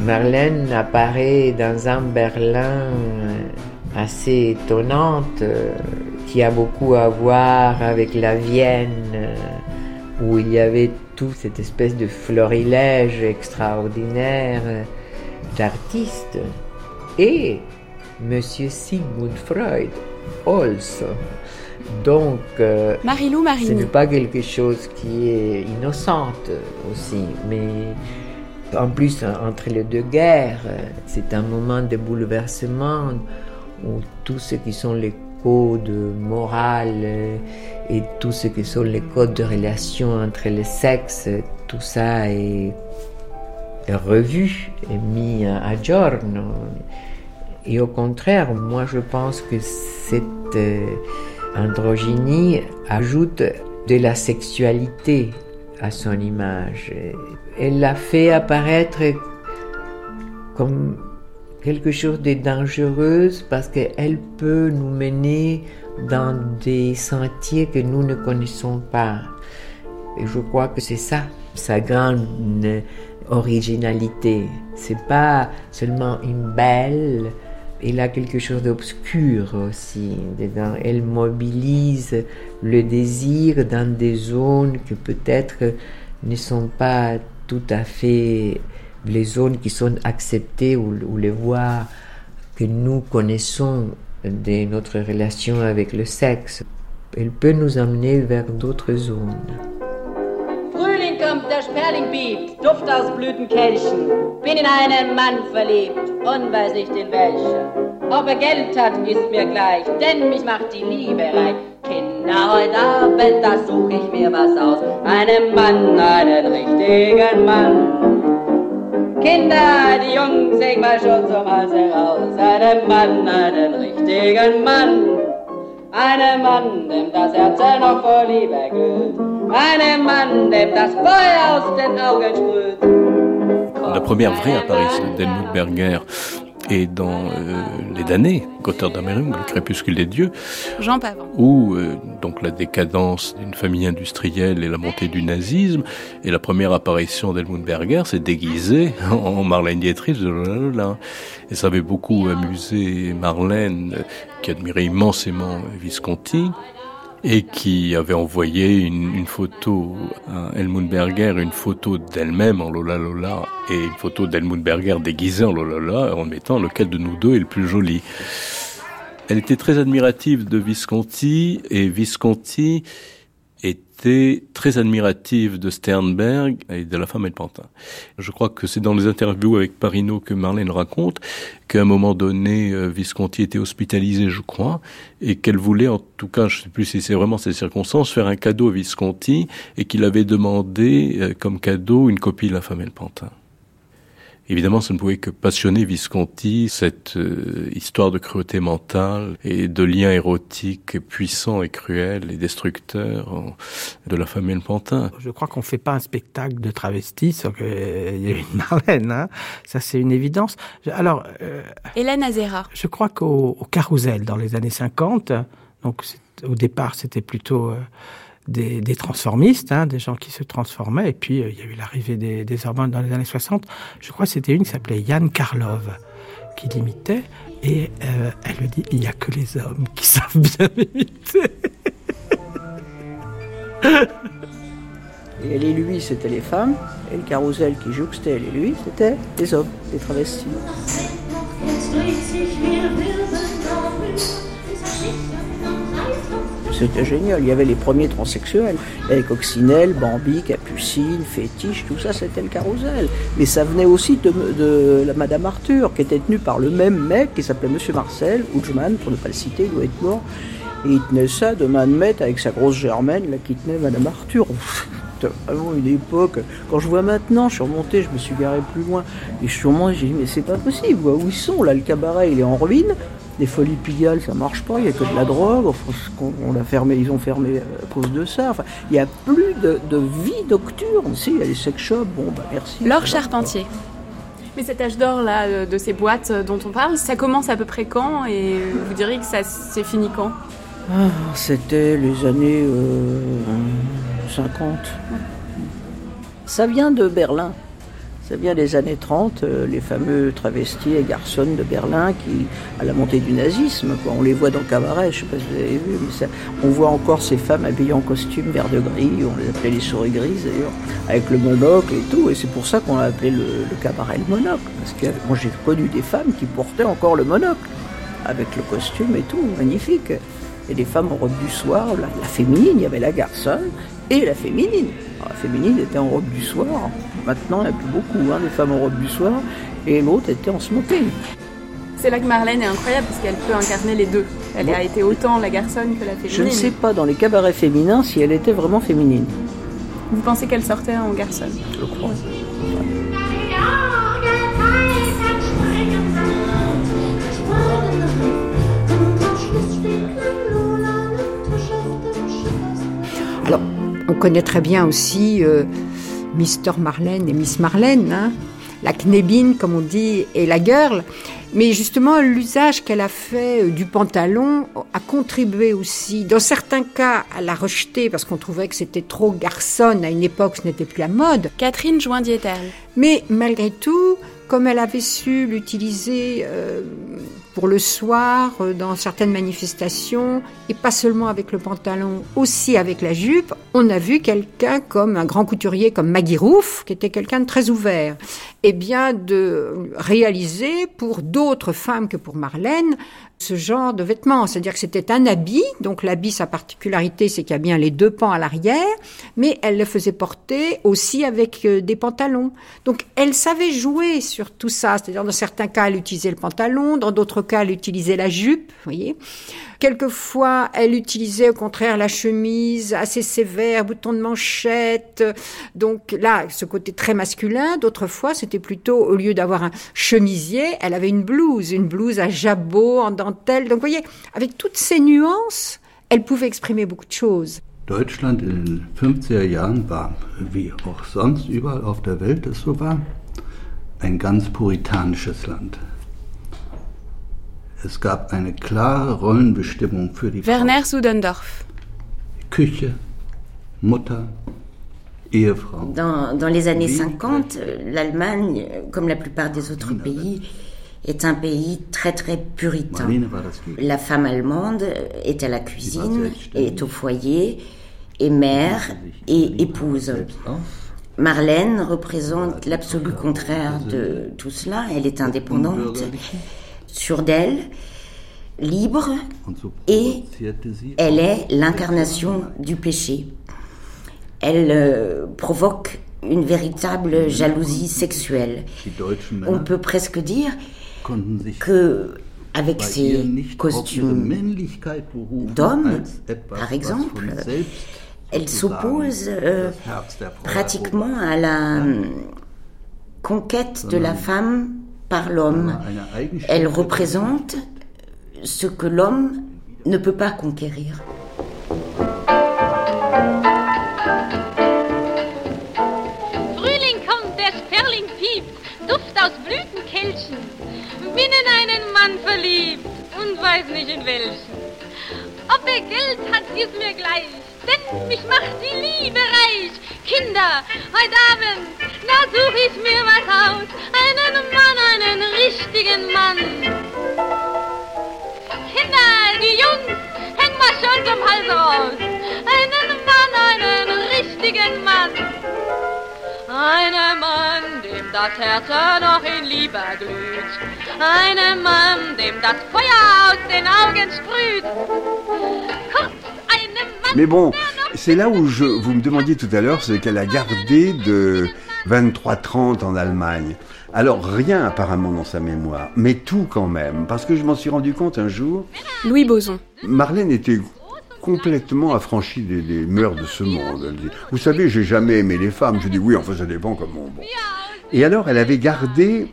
Marlène apparaît dans un Berlin assez étonnante qui a beaucoup à voir avec la Vienne, où il y avait toute cette espèce de florilège extraordinaire d'artistes. Et Monsieur Sigmund Freud, also. Donc, euh, Marilou ce n'est pas quelque chose qui est innocente aussi, mais en plus, entre les deux guerres, c'est un moment de bouleversement où tout ce qui sont les codes moraux et tout ce qui sont les codes de relation entre les sexes, tout ça est, revu et mis à giorno. Et au contraire, moi je pense que cette euh, androgynie ajoute de la sexualité à son image. Elle l'a fait apparaître comme quelque chose de dangereux parce qu'elle peut nous mener dans des sentiers que nous ne connaissons pas. Et je crois que c'est ça, sa grande originalité. C'est pas seulement une belle, elle a quelque chose d'obscur aussi dedans. Elle mobilise le désir dans des zones que peut-être ne sont pas tout à fait les zones qui sont acceptées ou, ou les voies que nous connaissons de notre relation avec le sexe. Elle peut nous amener vers d'autres zones. Frühling kommt, der Sperling biebt, Duft aus Blütenkelchen. Bin in einen Mann verliebt und weiß nicht in welchen. Ob er Geld hat, ist mir gleich, denn mich macht die Liebe reich. Kinder, heute Abend, da such ich mir was aus. Einen Mann, einen richtigen Mann. Kinder, die Jungs, ich mal schon zum Hals heraus. Einen Mann, einen richtigen Mann. Einen Mann, dem das Herz noch vor Liebe glüht. Einen Mann, dem das Feuer aus den Augen sprüht. La première vraie apparition d'Helmut Berger et dans euh, Les damnés, Gotthard d'Amérique, Le crépuscule des dieux, Jean Pavin. où euh, donc la décadence d'une famille industrielle et la montée du nazisme, et la première apparition d'Helmut Berger s'est déguisée en Marlène Dietrich Et ça avait beaucoup amusé Marlène, euh, qui admirait immensément Visconti, et qui avait envoyé une, photo à Helmut Berger, une photo d'elle-même en Lola Lola et une photo d'Helmut Berger déguisée en Lola Lola en mettant lequel de nous deux est le plus joli. Elle était très admirative de Visconti et Visconti très admirative de Sternberg et de la femme et le pantin. Je crois que c'est dans les interviews avec Parino que Marlène raconte qu'à un moment donné, euh, Visconti était hospitalisé, je crois, et qu'elle voulait, en tout cas, je ne sais plus si c'est vraiment ces circonstances, faire un cadeau à Visconti et qu'il avait demandé euh, comme cadeau une copie de la femme et le pantin. Évidemment, ça ne pouvait que passionner Visconti, cette euh, histoire de cruauté mentale et de liens érotiques puissants et cruels et destructeurs de la et le pantin. Je crois qu'on ne fait pas un spectacle de travestis sans qu'il y ait une Marlène. Hein ça, c'est une évidence. Alors, euh, Hélène Azera. Je crois qu'au Carousel, dans les années 50, donc au départ, c'était plutôt... Euh, des, des transformistes, hein, des gens qui se transformaient. Et puis, euh, il y a eu l'arrivée des, des hormones dans les années 60. Je crois que c'était une qui s'appelait Yann Karlov, qui l'imitait. Et euh, elle me dit, il n'y a que les hommes qui savent bien imiter. Et les lui, c'était les femmes. Et le carrousel qui jouxtait les lui, c'était les hommes, les travestis. C'était génial. Il y avait les premiers transsexuels. Avec Coccinelle, Bambi, Capucine, Fétiche, tout ça, c'était le carrousel. Mais ça venait aussi de, la Madame Arthur, qui était tenue par le même mec qui s'appelait Monsieur Marcel, Houchman, pour ne pas le citer, il doit être mort. Et il tenait ça de main de maître avec sa grosse germaine, là, qui tenait Madame Arthur. Vraiment une époque. Quand je vois maintenant, je suis remonté, je me suis garé plus loin. Et je suis remonté, j'ai dit, mais c'est pas possible, où ils sont Là, le cabaret, il est en ruine des folies pigalle, ça marche pas, il n'y a que de la drogue, on l'a fermé, ils ont fermé à cause de ça. Enfin, il n'y a plus de, de, vie nocturne. Si, il y a les sex shops, bon, bah merci. Laure Charpentier. Mais cet âge d'or là, euh, de ces boîtes euh, dont on parle, ça commence à peu près quand et vous diriez que ça c'est fini quand? Ah, C'était les années euh, 50. Ça vient de Berlin. Ça vient des années 30, euh, les fameux travestis et garçons de Berlin qui, à la montée du nazisme, on les voit dans le cabaret, je ne sais pas si vous avez vu, mais on voit encore ces femmes habillées en costume vert de gris, on les appelait les souris grises d'ailleurs, avec le monocle et tout, et c'est pour ça qu'on a appelé le, cabaret le monocle, parce que moi j'ai connu des femmes qui portaient encore le monocle, avec le costume et tout, magnifique. Et des femmes en robe du soir, la, la féminine, il y avait la garçonne et la féminine. la féminine était en robe du soir, Maintenant, il n'y a plus beaucoup hein, des femmes en robe du soir, et l'autre était en smoking. C'est là que Marlène est incroyable, parce qu'elle peut incarner les deux. Elle a été autant la garçonne que la féminine. Je ne sais pas dans les cabarets féminins si elle était vraiment féminine. Vous pensez qu'elle sortait en garçonne? Je crois. Alors, on connaît très bien aussi euh, Mr. Marlène et Miss Marlène, hein. la knébine comme on dit, et la girl. Mais justement, l'usage qu'elle a fait euh, du pantalon a contribué aussi, dans certains cas, à la rejeter parce qu'on trouvait que c'était trop garçonne. À une époque, ce n'était plus la mode. Catherine Joindietel. Mais malgré tout, comme elle avait su l'utiliser euh, pour le soir, euh, dans certaines manifestations, et pas seulement avec le pantalon, aussi avec la jupe, on a vu quelqu'un comme un grand couturier comme Maggie Roof, qui était quelqu'un de très ouvert, et bien de réaliser pour d'autres femmes que pour Marlène ce genre de vêtements. C'est-à-dire que c'était un habit, donc l'habit, sa particularité, c'est qu'il y a bien les deux pans à l'arrière, mais elle le faisait porter aussi avec euh, des pantalons. Donc elle savait jouer sur tout ça. C'est-à-dire dans certains cas, elle utilisait le pantalon, dans d'autres elle utilisait la jupe, voyez. Quelquefois, elle utilisait au contraire la chemise assez sévère, bouton de manchette. Donc là, ce côté très masculin. D'autres fois, c'était plutôt, au lieu d'avoir un chemisier, elle avait une blouse, une blouse à jabot, en dentelle. Donc vous voyez, avec toutes ces nuances, elle pouvait exprimer beaucoup de choses. Deutschland in den 50er Jahren war, wie auch sonst überall auf der Welt es so war, ein ganz puritanisches Land. Es gab eine klare Rollenbestimmung für die Werner Sudendorf. Küche, Mutter, Ehefrau. Dans, dans les années 50, l'Allemagne, comme la plupart des autres pays, est un pays très très puritain. La femme allemande est à la cuisine, est au foyer, est mère et épouse. Marlène représente l'absolu contraire de tout cela. Elle est indépendante, sûre d'elle, libre, et elle est l'incarnation du péché. Elle euh, provoque une véritable jalousie sexuelle. On peut presque dire que avec ses costumes d'homme, par exemple, elle s'oppose euh, pratiquement à la conquête de la femme par l'homme. Elle représente ce que l'homme ne peut pas conquérir. Frühling kommt, der Sperling piept, Duft aus Blütenkelchen. Bin in einen Mann verliebt und weiß nicht in welchen. Ob er Geld hat, ist mir gleich, denn mich macht die Liebe reich. Kinder, heute Abend, da such ich mir was aus. Einen Mann, einen richtigen Mann. Kinder, die Jungs, hängen mal schon zum Hals raus. Einen Mann, einen richtigen Mann. Einen Mann, dem das Herz noch in Liebe glüht. Einen Mann, dem das Feuer aus den Augen sprüht. Kurz, einem Mann, Mais bon, c'est là où je, vous me demandiez tout à l'heure ce qu'elle a gardé de 23-30 en Allemagne. Alors rien apparemment dans sa mémoire, mais tout quand même, parce que je m'en suis rendu compte un jour. Louis Boson. Marlène était complètement affranchie des, des mœurs de ce monde. Elle dit, vous savez, j'ai jamais aimé les femmes. Je dis oui, enfin ça dépend comment. Bon. Et alors, elle avait gardé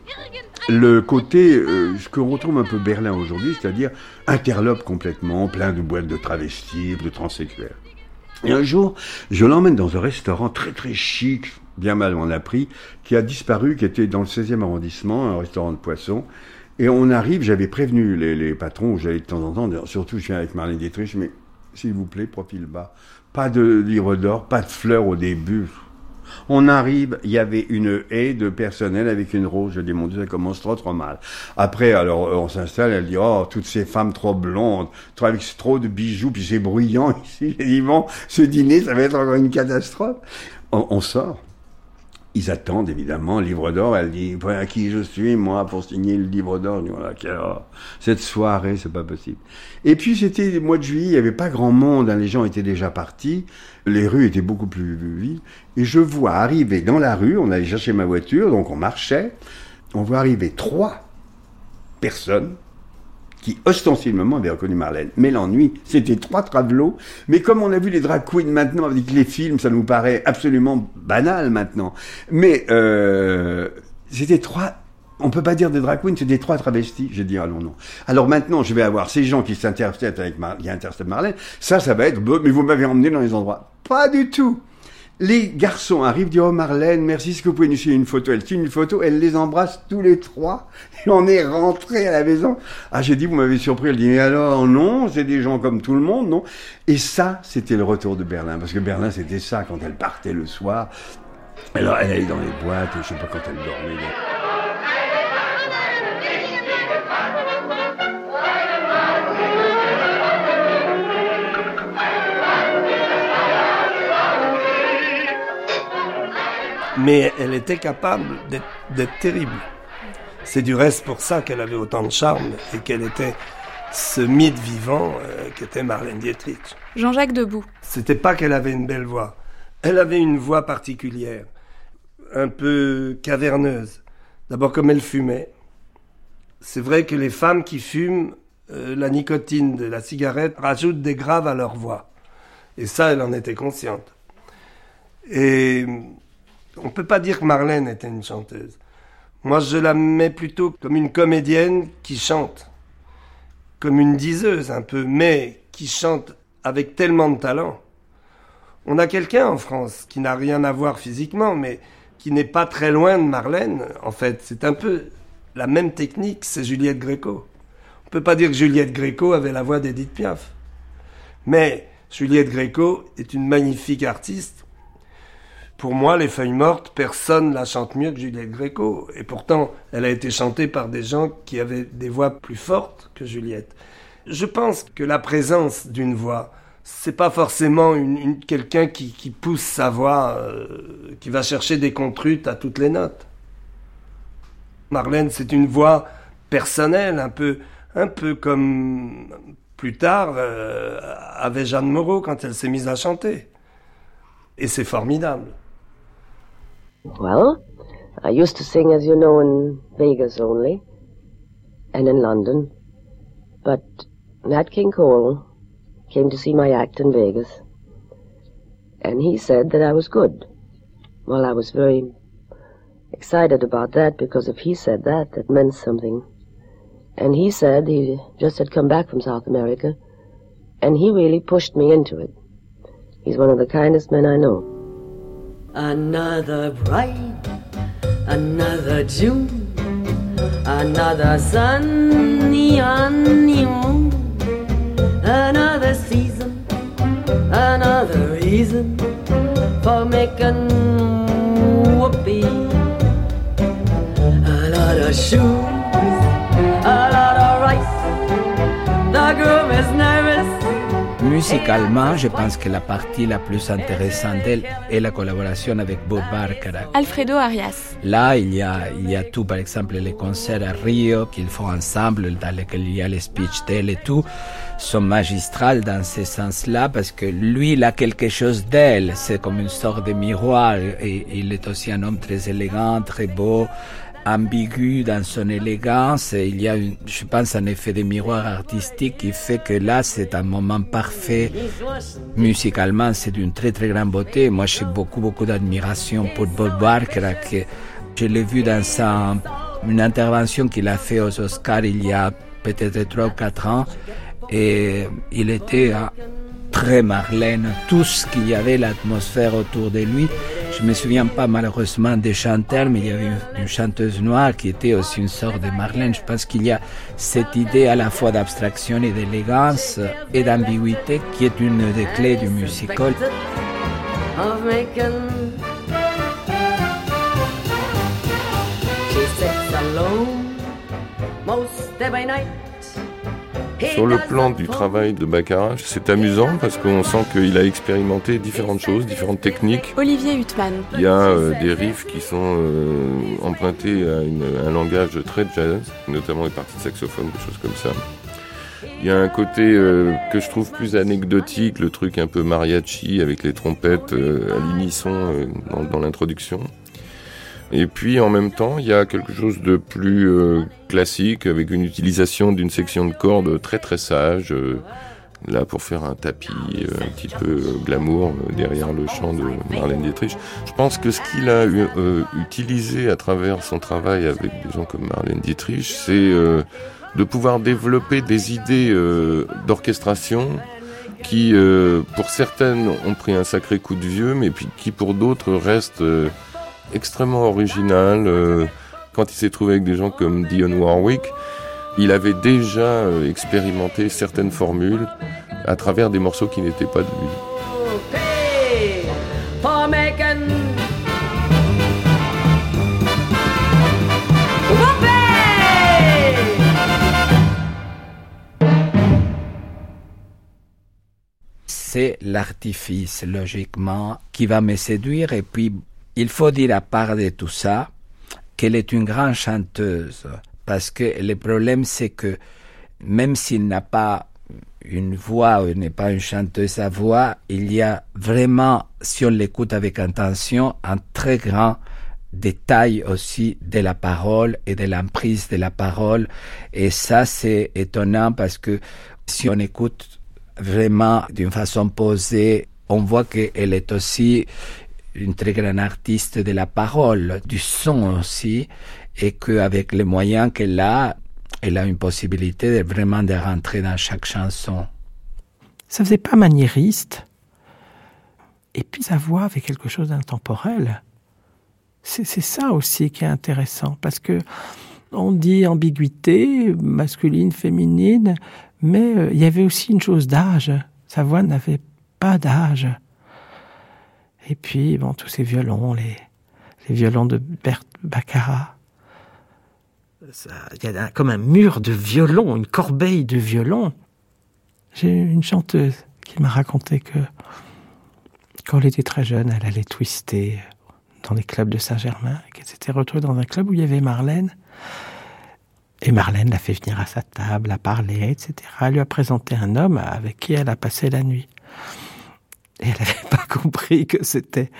le côté, euh, ce qu'on retrouve un peu Berlin aujourd'hui, c'est-à-dire interlope complètement, plein de boîtes de travestis, de transsexuels. Et un jour, je l'emmène dans un restaurant très très chic, bien mal on l'a pris, qui a disparu, qui était dans le 16e arrondissement, un restaurant de poissons. Et on arrive, j'avais prévenu les, les patrons j'allais de temps en temps, surtout je viens avec Marlène Dietrich, mais s'il vous plaît, profil bas. Pas de livre d'or, pas de fleurs au début. On arrive, il y avait une haie de personnel avec une rose. Je dis, mon Dieu, ça commence trop, trop mal. Après, alors, on s'installe, elle dit, oh, toutes ces femmes trop blondes, trop, avec trop de bijoux, puis c'est bruyant ici. J'ai dit, bon, ce dîner, ça va être encore une catastrophe. on sort ils attendent évidemment le livre d'or. Elle dit à qui je suis moi pour signer le livre d'or. Voilà, cette soirée, c'est pas possible. Et puis c'était le mois de juillet, il y avait pas grand monde, hein, les gens étaient déjà partis, les rues étaient beaucoup plus vides. Et je vois arriver dans la rue, on allait chercher ma voiture, donc on marchait, on voit arriver trois personnes qui ostensiblement avait reconnu Marlène. Mais l'ennui, c'était trois travelots. Mais comme on a vu les drag queens maintenant avec les films, ça nous paraît absolument banal maintenant. Mais euh, c'était trois on peut pas dire des drag queens, c'est des trois travestis. J'ai dit, allons, non. Alors maintenant, je vais avoir ces gens qui s'interceptent avec Mar qui Marlène. Ça, ça va être, mais vous m'avez emmené dans les endroits. Pas du tout. Les garçons arrivent, disent Oh Marlène, merci, est-ce que vous pouvez nous suivre une photo? Elle signe une photo, elle les embrasse tous les trois, et on est rentré à la maison. Ah, j'ai dit, vous m'avez surpris. Elle dit, mais alors, non, c'est des gens comme tout le monde, non Et ça, c'était le retour de Berlin, parce que Berlin, c'était ça, quand elle partait le soir. Alors, elle allait dans les boîtes, et je sais pas quand elle dormait. Elle était capable d'être terrible. C'est du reste pour ça qu'elle avait autant de charme et qu'elle était ce mythe vivant euh, qu'était Marlène Dietrich. Jean-Jacques Debout. C'était pas qu'elle avait une belle voix. Elle avait une voix particulière, un peu caverneuse. D'abord comme elle fumait. C'est vrai que les femmes qui fument, euh, la nicotine de la cigarette rajoute des graves à leur voix. Et ça, elle en était consciente. Et on ne peut pas dire que Marlène était une chanteuse. Moi, je la mets plutôt comme une comédienne qui chante, comme une diseuse un peu, mais qui chante avec tellement de talent. On a quelqu'un en France qui n'a rien à voir physiquement, mais qui n'est pas très loin de Marlène. En fait, c'est un peu la même technique, c'est Juliette Gréco. On ne peut pas dire que Juliette Gréco avait la voix d'Edith Piaf. Mais Juliette Gréco est une magnifique artiste pour moi, Les Feuilles Mortes, personne la chante mieux que Juliette Gréco. Et pourtant, elle a été chantée par des gens qui avaient des voix plus fortes que Juliette. Je pense que la présence d'une voix, c'est pas forcément une, quelqu'un qui, pousse sa voix, euh, qui va chercher des contrutes à toutes les notes. Marlène, c'est une voix personnelle, un peu, un peu comme plus tard euh, avait Jeanne Moreau quand elle s'est mise à chanter. Et c'est formidable. Well, I used to sing, as you know, in Vegas only, and in London. But Nat King Cole came to see my act in Vegas, and he said that I was good. Well, I was very excited about that because if he said that, that meant something. And he said he just had come back from South America, and he really pushed me into it. He's one of the kindest men I know. Another bright, another June, another sunny, honeymoon, another season, another reason for making whoopee. A lot of shoes, a lot of rice. The groom is nervous. Musicalement, je pense que la partie la plus intéressante d'elle est la collaboration avec Bob Barker. Alfredo Arias. Là, il y a, il y a tout, par exemple, les concerts à Rio qu'ils font ensemble, dans lesquels il y a les speech d'elle et tout, sont magistrales dans ce sens-là, parce que lui, il a quelque chose d'elle. C'est comme une sorte de miroir, et il est aussi un homme très élégant, très beau, ambigu dans son élégance. il y a, je pense, un effet de miroir artistique qui fait que là, c'est un moment parfait. Musicalement, c'est d'une très très grande beauté. Moi, j'ai beaucoup beaucoup d'admiration pour Bob Barker, je l'ai vu dans sa, une intervention qu'il a fait aux Oscars il y a peut-être trois ou quatre ans. Et il était très Marlène, tout ce qu'il y avait, l'atmosphère autour de lui. Je ne me souviens pas malheureusement des chanteurs, mais il y avait une, une chanteuse noire qui était aussi une sorte de Marlène. Je pense qu'il y a cette idée à la fois d'abstraction et d'élégance et d'ambiguïté qui est une des clés du musical. Night. Sur le plan du travail de Baccarat, c'est amusant parce qu'on sent qu'il a expérimenté différentes choses, différentes techniques. Olivier Huttman. Il y a euh, des riffs qui sont euh, empruntés à une- un langage très jazz, notamment les parties de saxophone, des choses comme ça. Il y a un côté euh, que je trouve plus anecdotique, le truc un peu mariachi avec les trompettes à l'unisson dans, dans l'introduction. Et puis en même temps, il y a quelque chose de plus euh, classique avec une utilisation d'une section de cordes très très sage, euh, là pour faire un tapis euh, un petit peu euh, glamour euh, derrière le chant de Marlène Dietrich. Je pense que ce qu'il a eu- euh, utilisé à travers son travail avec des gens comme Marlène Dietrich, c'est euh, de pouvoir développer des idées euh, d'orchestration qui, euh, pour certaines, ont pris un sacré coup de vieux, mais puis qui, pour d'autres, restent euh, extrêmement originales. Euh, quand il s'est trouvé avec des gens comme Dionne Warwick, il avait déjà euh, expérimenté certaines formules à travers des morceaux qui n'étaient pas de lui. C'est l'artifice, logiquement, qui va me séduire. Et puis, il faut dire à part de tout ça, qu'elle est une grande chanteuse. Parce que le problème, c'est que même s'il n'a pas une voix ou n'est pas une chanteuse à voix, il y a vraiment, si on l'écoute avec attention, un très grand détail aussi de la parole et de l'emprise de la parole. Et ça, c'est étonnant parce que si on écoute vraiment d'une façon posée, on voit qu'elle est aussi une très grande artiste de la parole, du son aussi, et qu'avec les moyens qu'elle a, elle a une possibilité de vraiment de rentrer dans chaque chanson. Ça faisait pas maniériste. Et puis sa voix avait quelque chose d'intemporel. C'est ça aussi qui est intéressant, parce que on dit ambiguïté, masculine, féminine, mais euh, il y avait aussi une chose d'âge. Sa voix n'avait pas d'âge. Et puis, bon, tous ces violons, les, les violons de Bert Baccarat. Il y a un- comme un mur de violons, une corbeille de violons. J'ai une chanteuse qui m'a raconté que quand elle était très jeune, elle allait twister dans les clubs de Saint-Germain, qu'elle s'était retrouvée dans un club où il y avait Marlène. Et Marlène l'a fait venir à sa table, a parlé, etc. Elle lui a présenté un homme avec qui elle a passé la nuit. Et elle n'avait pas compris que c'était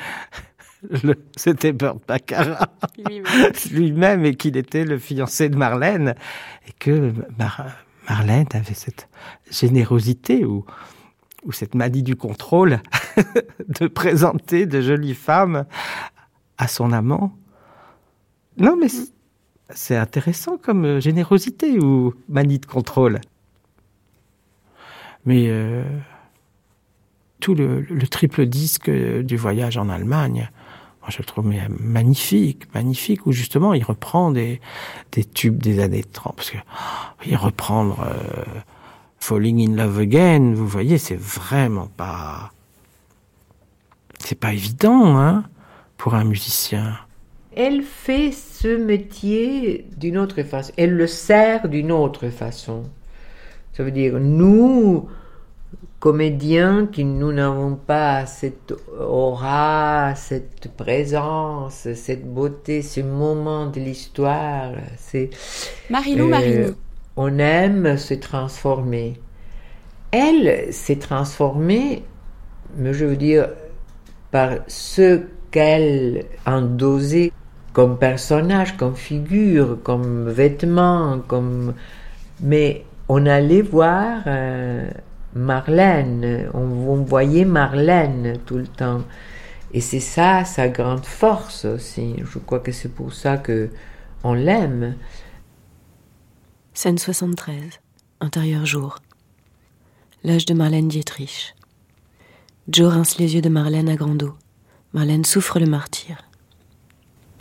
le- c'était Burt Baccarat Lui-même. lui-même et qu'il était le fiancé de Marlène et que Mar- Marlène avait cette générosité ou, ou cette manie du contrôle de présenter de jolies femmes à son amant. Non, mais c'est- c'est intéressant comme euh, générosité ou manie de contrôle. Mais euh, tout le, le triple disque euh, du voyage en Allemagne, moi je le trouve mais, magnifique, magnifique, où justement il reprend des, des tubes des années 30. Parce que oh, il reprendre euh, Falling in Love Again, vous voyez, c'est vraiment pas. C'est pas évident, hein, pour un musicien. Elle fait ce métier d'une autre façon. Elle le sert d'une autre façon. Ça veut dire, nous, comédiens, qui nous n'avons pas cette aura, cette présence, cette beauté, ce moment de l'histoire, c'est... Marilou Marini. On aime se transformer. Elle s'est transformée, mais je veux dire, par ce qu'elle a endosé comme personnage, comme figure, comme vêtement, comme... Mais on allait voir euh, Marlène, on, on voyait Marlène tout le temps. Et c'est ça sa grande force aussi. Je crois que c'est pour ça que on l'aime. Scène 73. Intérieur jour. L'âge de Marlène Dietrich. Joe rince les yeux de Marlène à grand eau. Marlène souffre le martyr.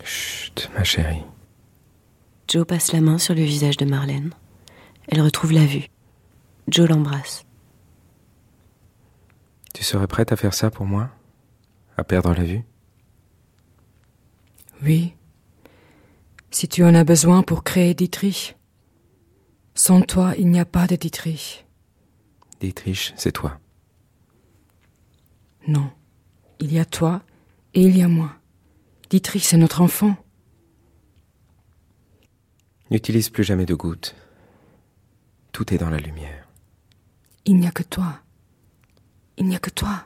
Chut, ma chérie. Joe passe la main sur le visage de Marlène. Elle retrouve la vue. Joe l'embrasse. Tu serais prête à faire ça pour moi? À perdre la vue? Oui. Si tu en as besoin pour créer Dietrich, sans toi, il n'y a pas de Dietrich. Dietrich, c'est toi. Non, il y a toi et il y a moi. Dietrich, c'est notre enfant. N'utilise plus jamais de gouttes. Tout est dans la lumière. Il n'y a que toi. Il n'y a que toi.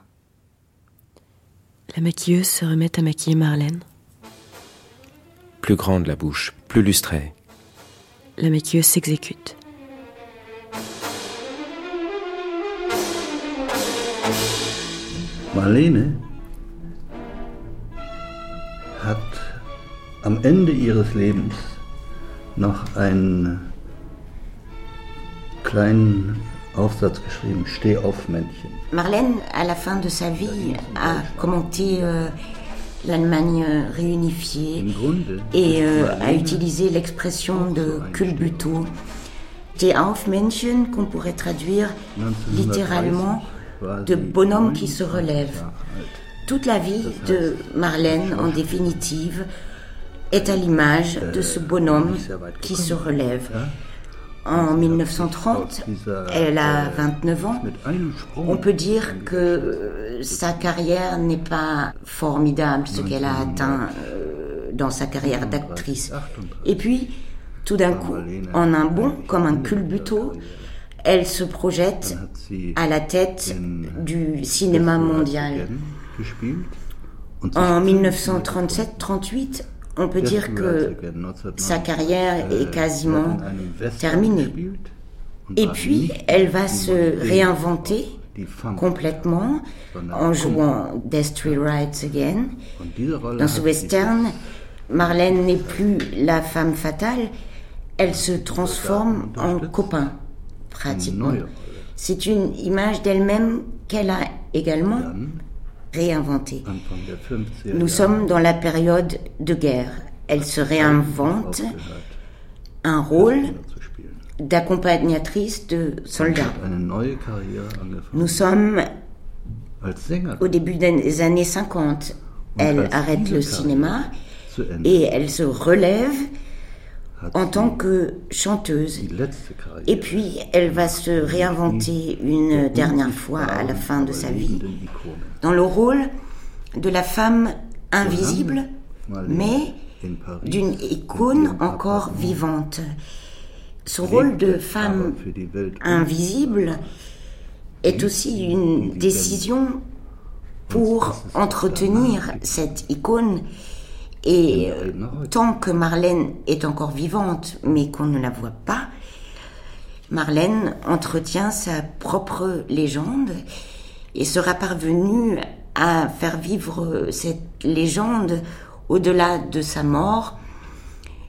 La maquilleuse se remet à maquiller Marlène. Plus grande la bouche, plus lustrée. La maquilleuse s'exécute. Marlene hat am Ende ihres Lebens noch einen kleinen Aufsatz geschrieben, Steh auf Männchen. Marlène, à la fin de sa vie, a commenté euh, l'Allemagne réunifiée et euh, a utilisé l'expression de culbuto. Steh auf Männchen, qu'on pourrait traduire littéralement de bonhomme qui se relève. Toute la vie de Marlène, en définitive, est à l'image de ce bonhomme qui se relève. En 1930, elle a 29 ans. On peut dire que sa carrière n'est pas formidable, ce qu'elle a atteint euh, dans sa carrière d'actrice. Et puis, tout d'un coup, en un bond, comme un culbuto, elle se projette à la tête du cinéma mondial. En 1937-38, on peut dire que sa carrière est quasiment terminée. Et puis, elle va se réinventer complètement en jouant Death Tree Rides Again. Dans ce western, Marlène n'est plus la femme fatale, elle se transforme en copain, pratiquement. C'est une image d'elle-même qu'elle a également réinventée. Nous sommes dans la période de guerre. Elle se réinvente un rôle d'accompagnatrice de soldats. Nous sommes au début des années 50. Elle arrête le cinéma et elle se relève en tant que chanteuse. Et puis, elle va se réinventer une dernière fois à la fin de sa vie. dans le rôle de la femme invisible, mais d'une icône encore vivante. Ce rôle de femme invisible est aussi une décision pour entretenir cette icône et tant que Marlène est encore vivante, mais qu'on ne la voit pas, Marlène entretient sa propre légende et sera parvenue à faire vivre cette légende au-delà de sa mort,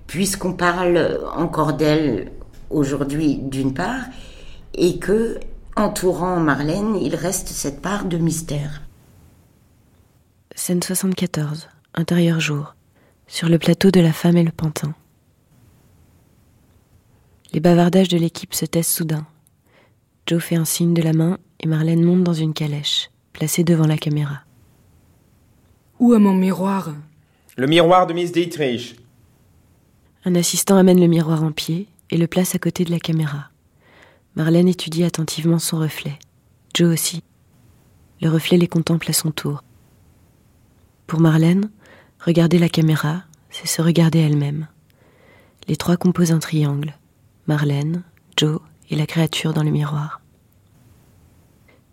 puisqu'on parle encore d'elle aujourd'hui d'une part, et que, entourant Marlène, il reste cette part de mystère. Scène 74, intérieur jour sur le plateau de la femme et le pantin. Les bavardages de l'équipe se taisent soudain. Joe fait un signe de la main et Marlène monte dans une calèche, placée devant la caméra. Où est mon miroir? Le miroir de Miss Dietrich. Un assistant amène le miroir en pied et le place à côté de la caméra. Marlène étudie attentivement son reflet. Joe aussi. Le reflet les contemple à son tour. Pour Marlène, Regarder la caméra, c'est se regarder elle-même. Les trois composent un triangle. Marlène, Joe et la créature dans le miroir.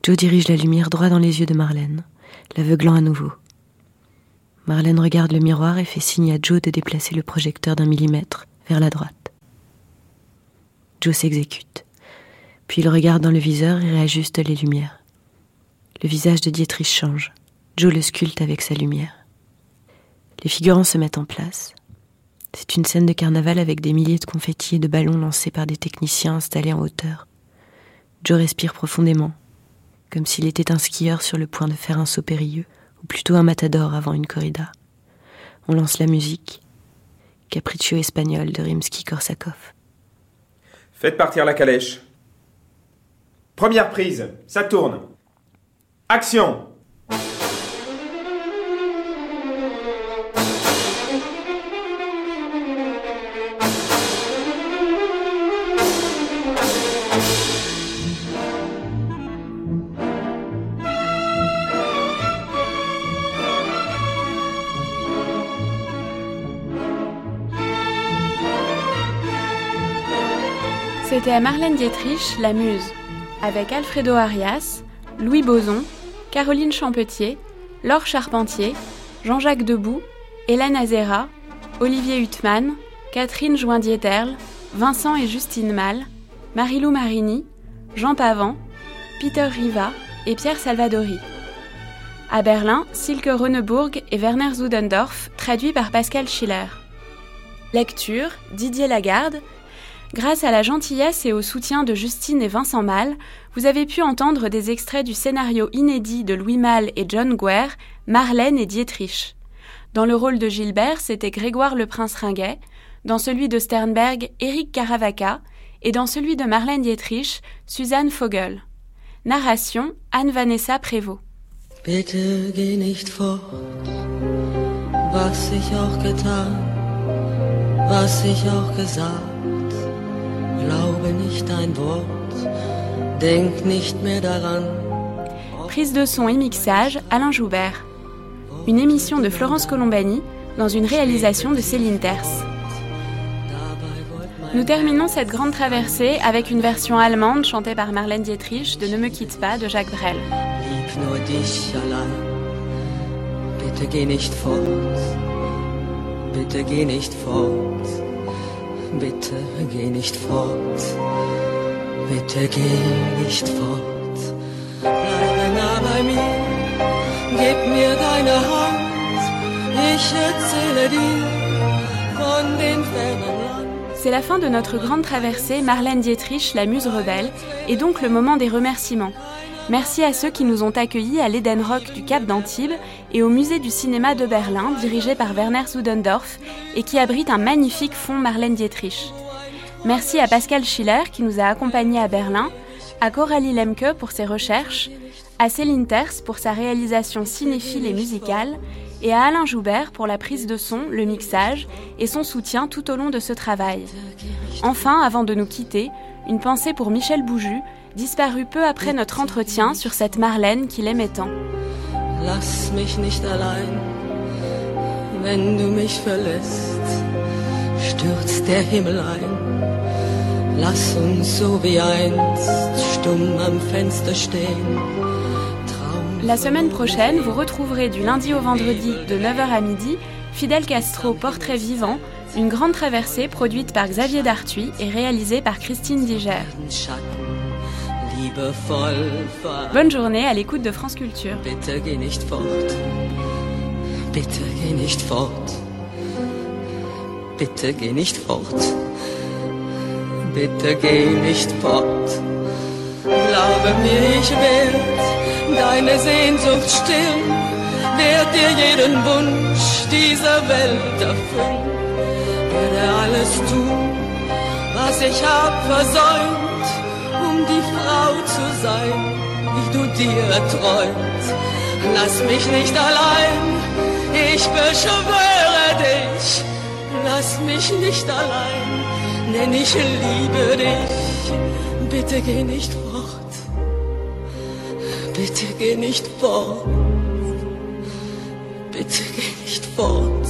Joe dirige la lumière droit dans les yeux de Marlène, l'aveuglant à nouveau. Marlène regarde le miroir et fait signe à Joe de déplacer le projecteur d'un millimètre vers la droite. Joe s'exécute. Puis il regarde dans le viseur et réajuste les lumières. Le visage de Dietrich change. Joe le sculpte avec sa lumière. Les figurants se mettent en place. C'est une scène de carnaval avec des milliers de confettis et de ballons lancés par des techniciens installés en hauteur. Joe respire profondément, comme s'il était un skieur sur le point de faire un saut périlleux, ou plutôt un matador avant une corrida. On lance la musique. Capriccio espagnol de Rimsky-Korsakov. Faites partir la calèche. Première prise, ça tourne. Action C'était Marlène Dietrich, la muse, avec Alfredo Arias, Louis Boson, Caroline Champetier, Laure Charpentier, Jean-Jacques Debout, Hélène Azera, Olivier Huttmann, Catherine Joindieterle, Vincent et Justine Mal, Marilou Marini, Jean Pavan, Peter Riva et Pierre Salvadori. À Berlin, Silke Ronneburg et Werner Zudendorf, traduits par Pascal Schiller. Lecture, Didier Lagarde. Grâce à la gentillesse et au soutien de Justine et Vincent Mal, vous avez pu entendre des extraits du scénario inédit de Louis Mal et John Guer, Marlène et Dietrich. Dans le rôle de Gilbert, c'était Grégoire le Prince Ringuet, dans celui de Sternberg, Éric Caravaca, et dans celui de Marlène Dietrich, Suzanne Vogel. Narration, Anne-Vanessa Prévost. Glaube nicht ein Wort, denk nicht mehr daran. Prise de son et mixage, Alain Joubert. Une émission de Florence Colombani dans une réalisation de Céline Terce. Nous terminons cette grande traversée avec une version allemande chantée par Marlène Dietrich de Ne me quitte pas de Jacques Brel. Lieb nur dich allein. Bitte geh nicht fort. Bitte geh nicht fort. C'est la fin de notre grande traversée Marlène Dietrich, la muse rebelle, et donc le moment des remerciements. Merci à ceux qui nous ont accueillis à l'Eden Rock du Cap d'Antibes et au musée du cinéma de Berlin, dirigé par Werner Zudendorf, et qui abrite un magnifique fond Marlène Dietrich. Merci à Pascal Schiller qui nous a accompagnés à Berlin, à Coralie Lemke pour ses recherches, à Céline Terce pour sa réalisation cinéphile et musicale, et à Alain Joubert pour la prise de son, le mixage et son soutien tout au long de ce travail. Enfin, avant de nous quitter, une pensée pour Michel Bouju, disparu peu après notre entretien sur cette Marlène qu'il aimait tant. Lass mich nicht allein, wenn du mich verlässt, stürzt der Himmel ein. Lass uns so wie einst stumm am Fenster stehen. La semaine prochaine, vous retrouverez du lundi au vendredi de 9h à midi Fidel Castro Portrait vivant, une grande traversée produite par Xavier Dartuy et réalisée par Christine Diger. Bonne journée à l'écoute de France Culture. Bitte geh nicht fort. Bitte geh nicht fort. Bitte geh nicht fort. Bitte geh nicht fort. Glaube mir, ich will deine Sehnsucht stillen, werd dir jeden Wunsch dieser Welt erfüllen, werde alles tun, was ich hab versäumt, um die Frau zu sein, wie du dir träumst. Lass mich nicht allein, ich beschwöre dich, lass mich nicht allein, denn ich liebe dich, bitte geh nicht fort. Bitte geh nicht fort. Bitte geh nicht fort.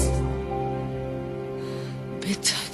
Bitte.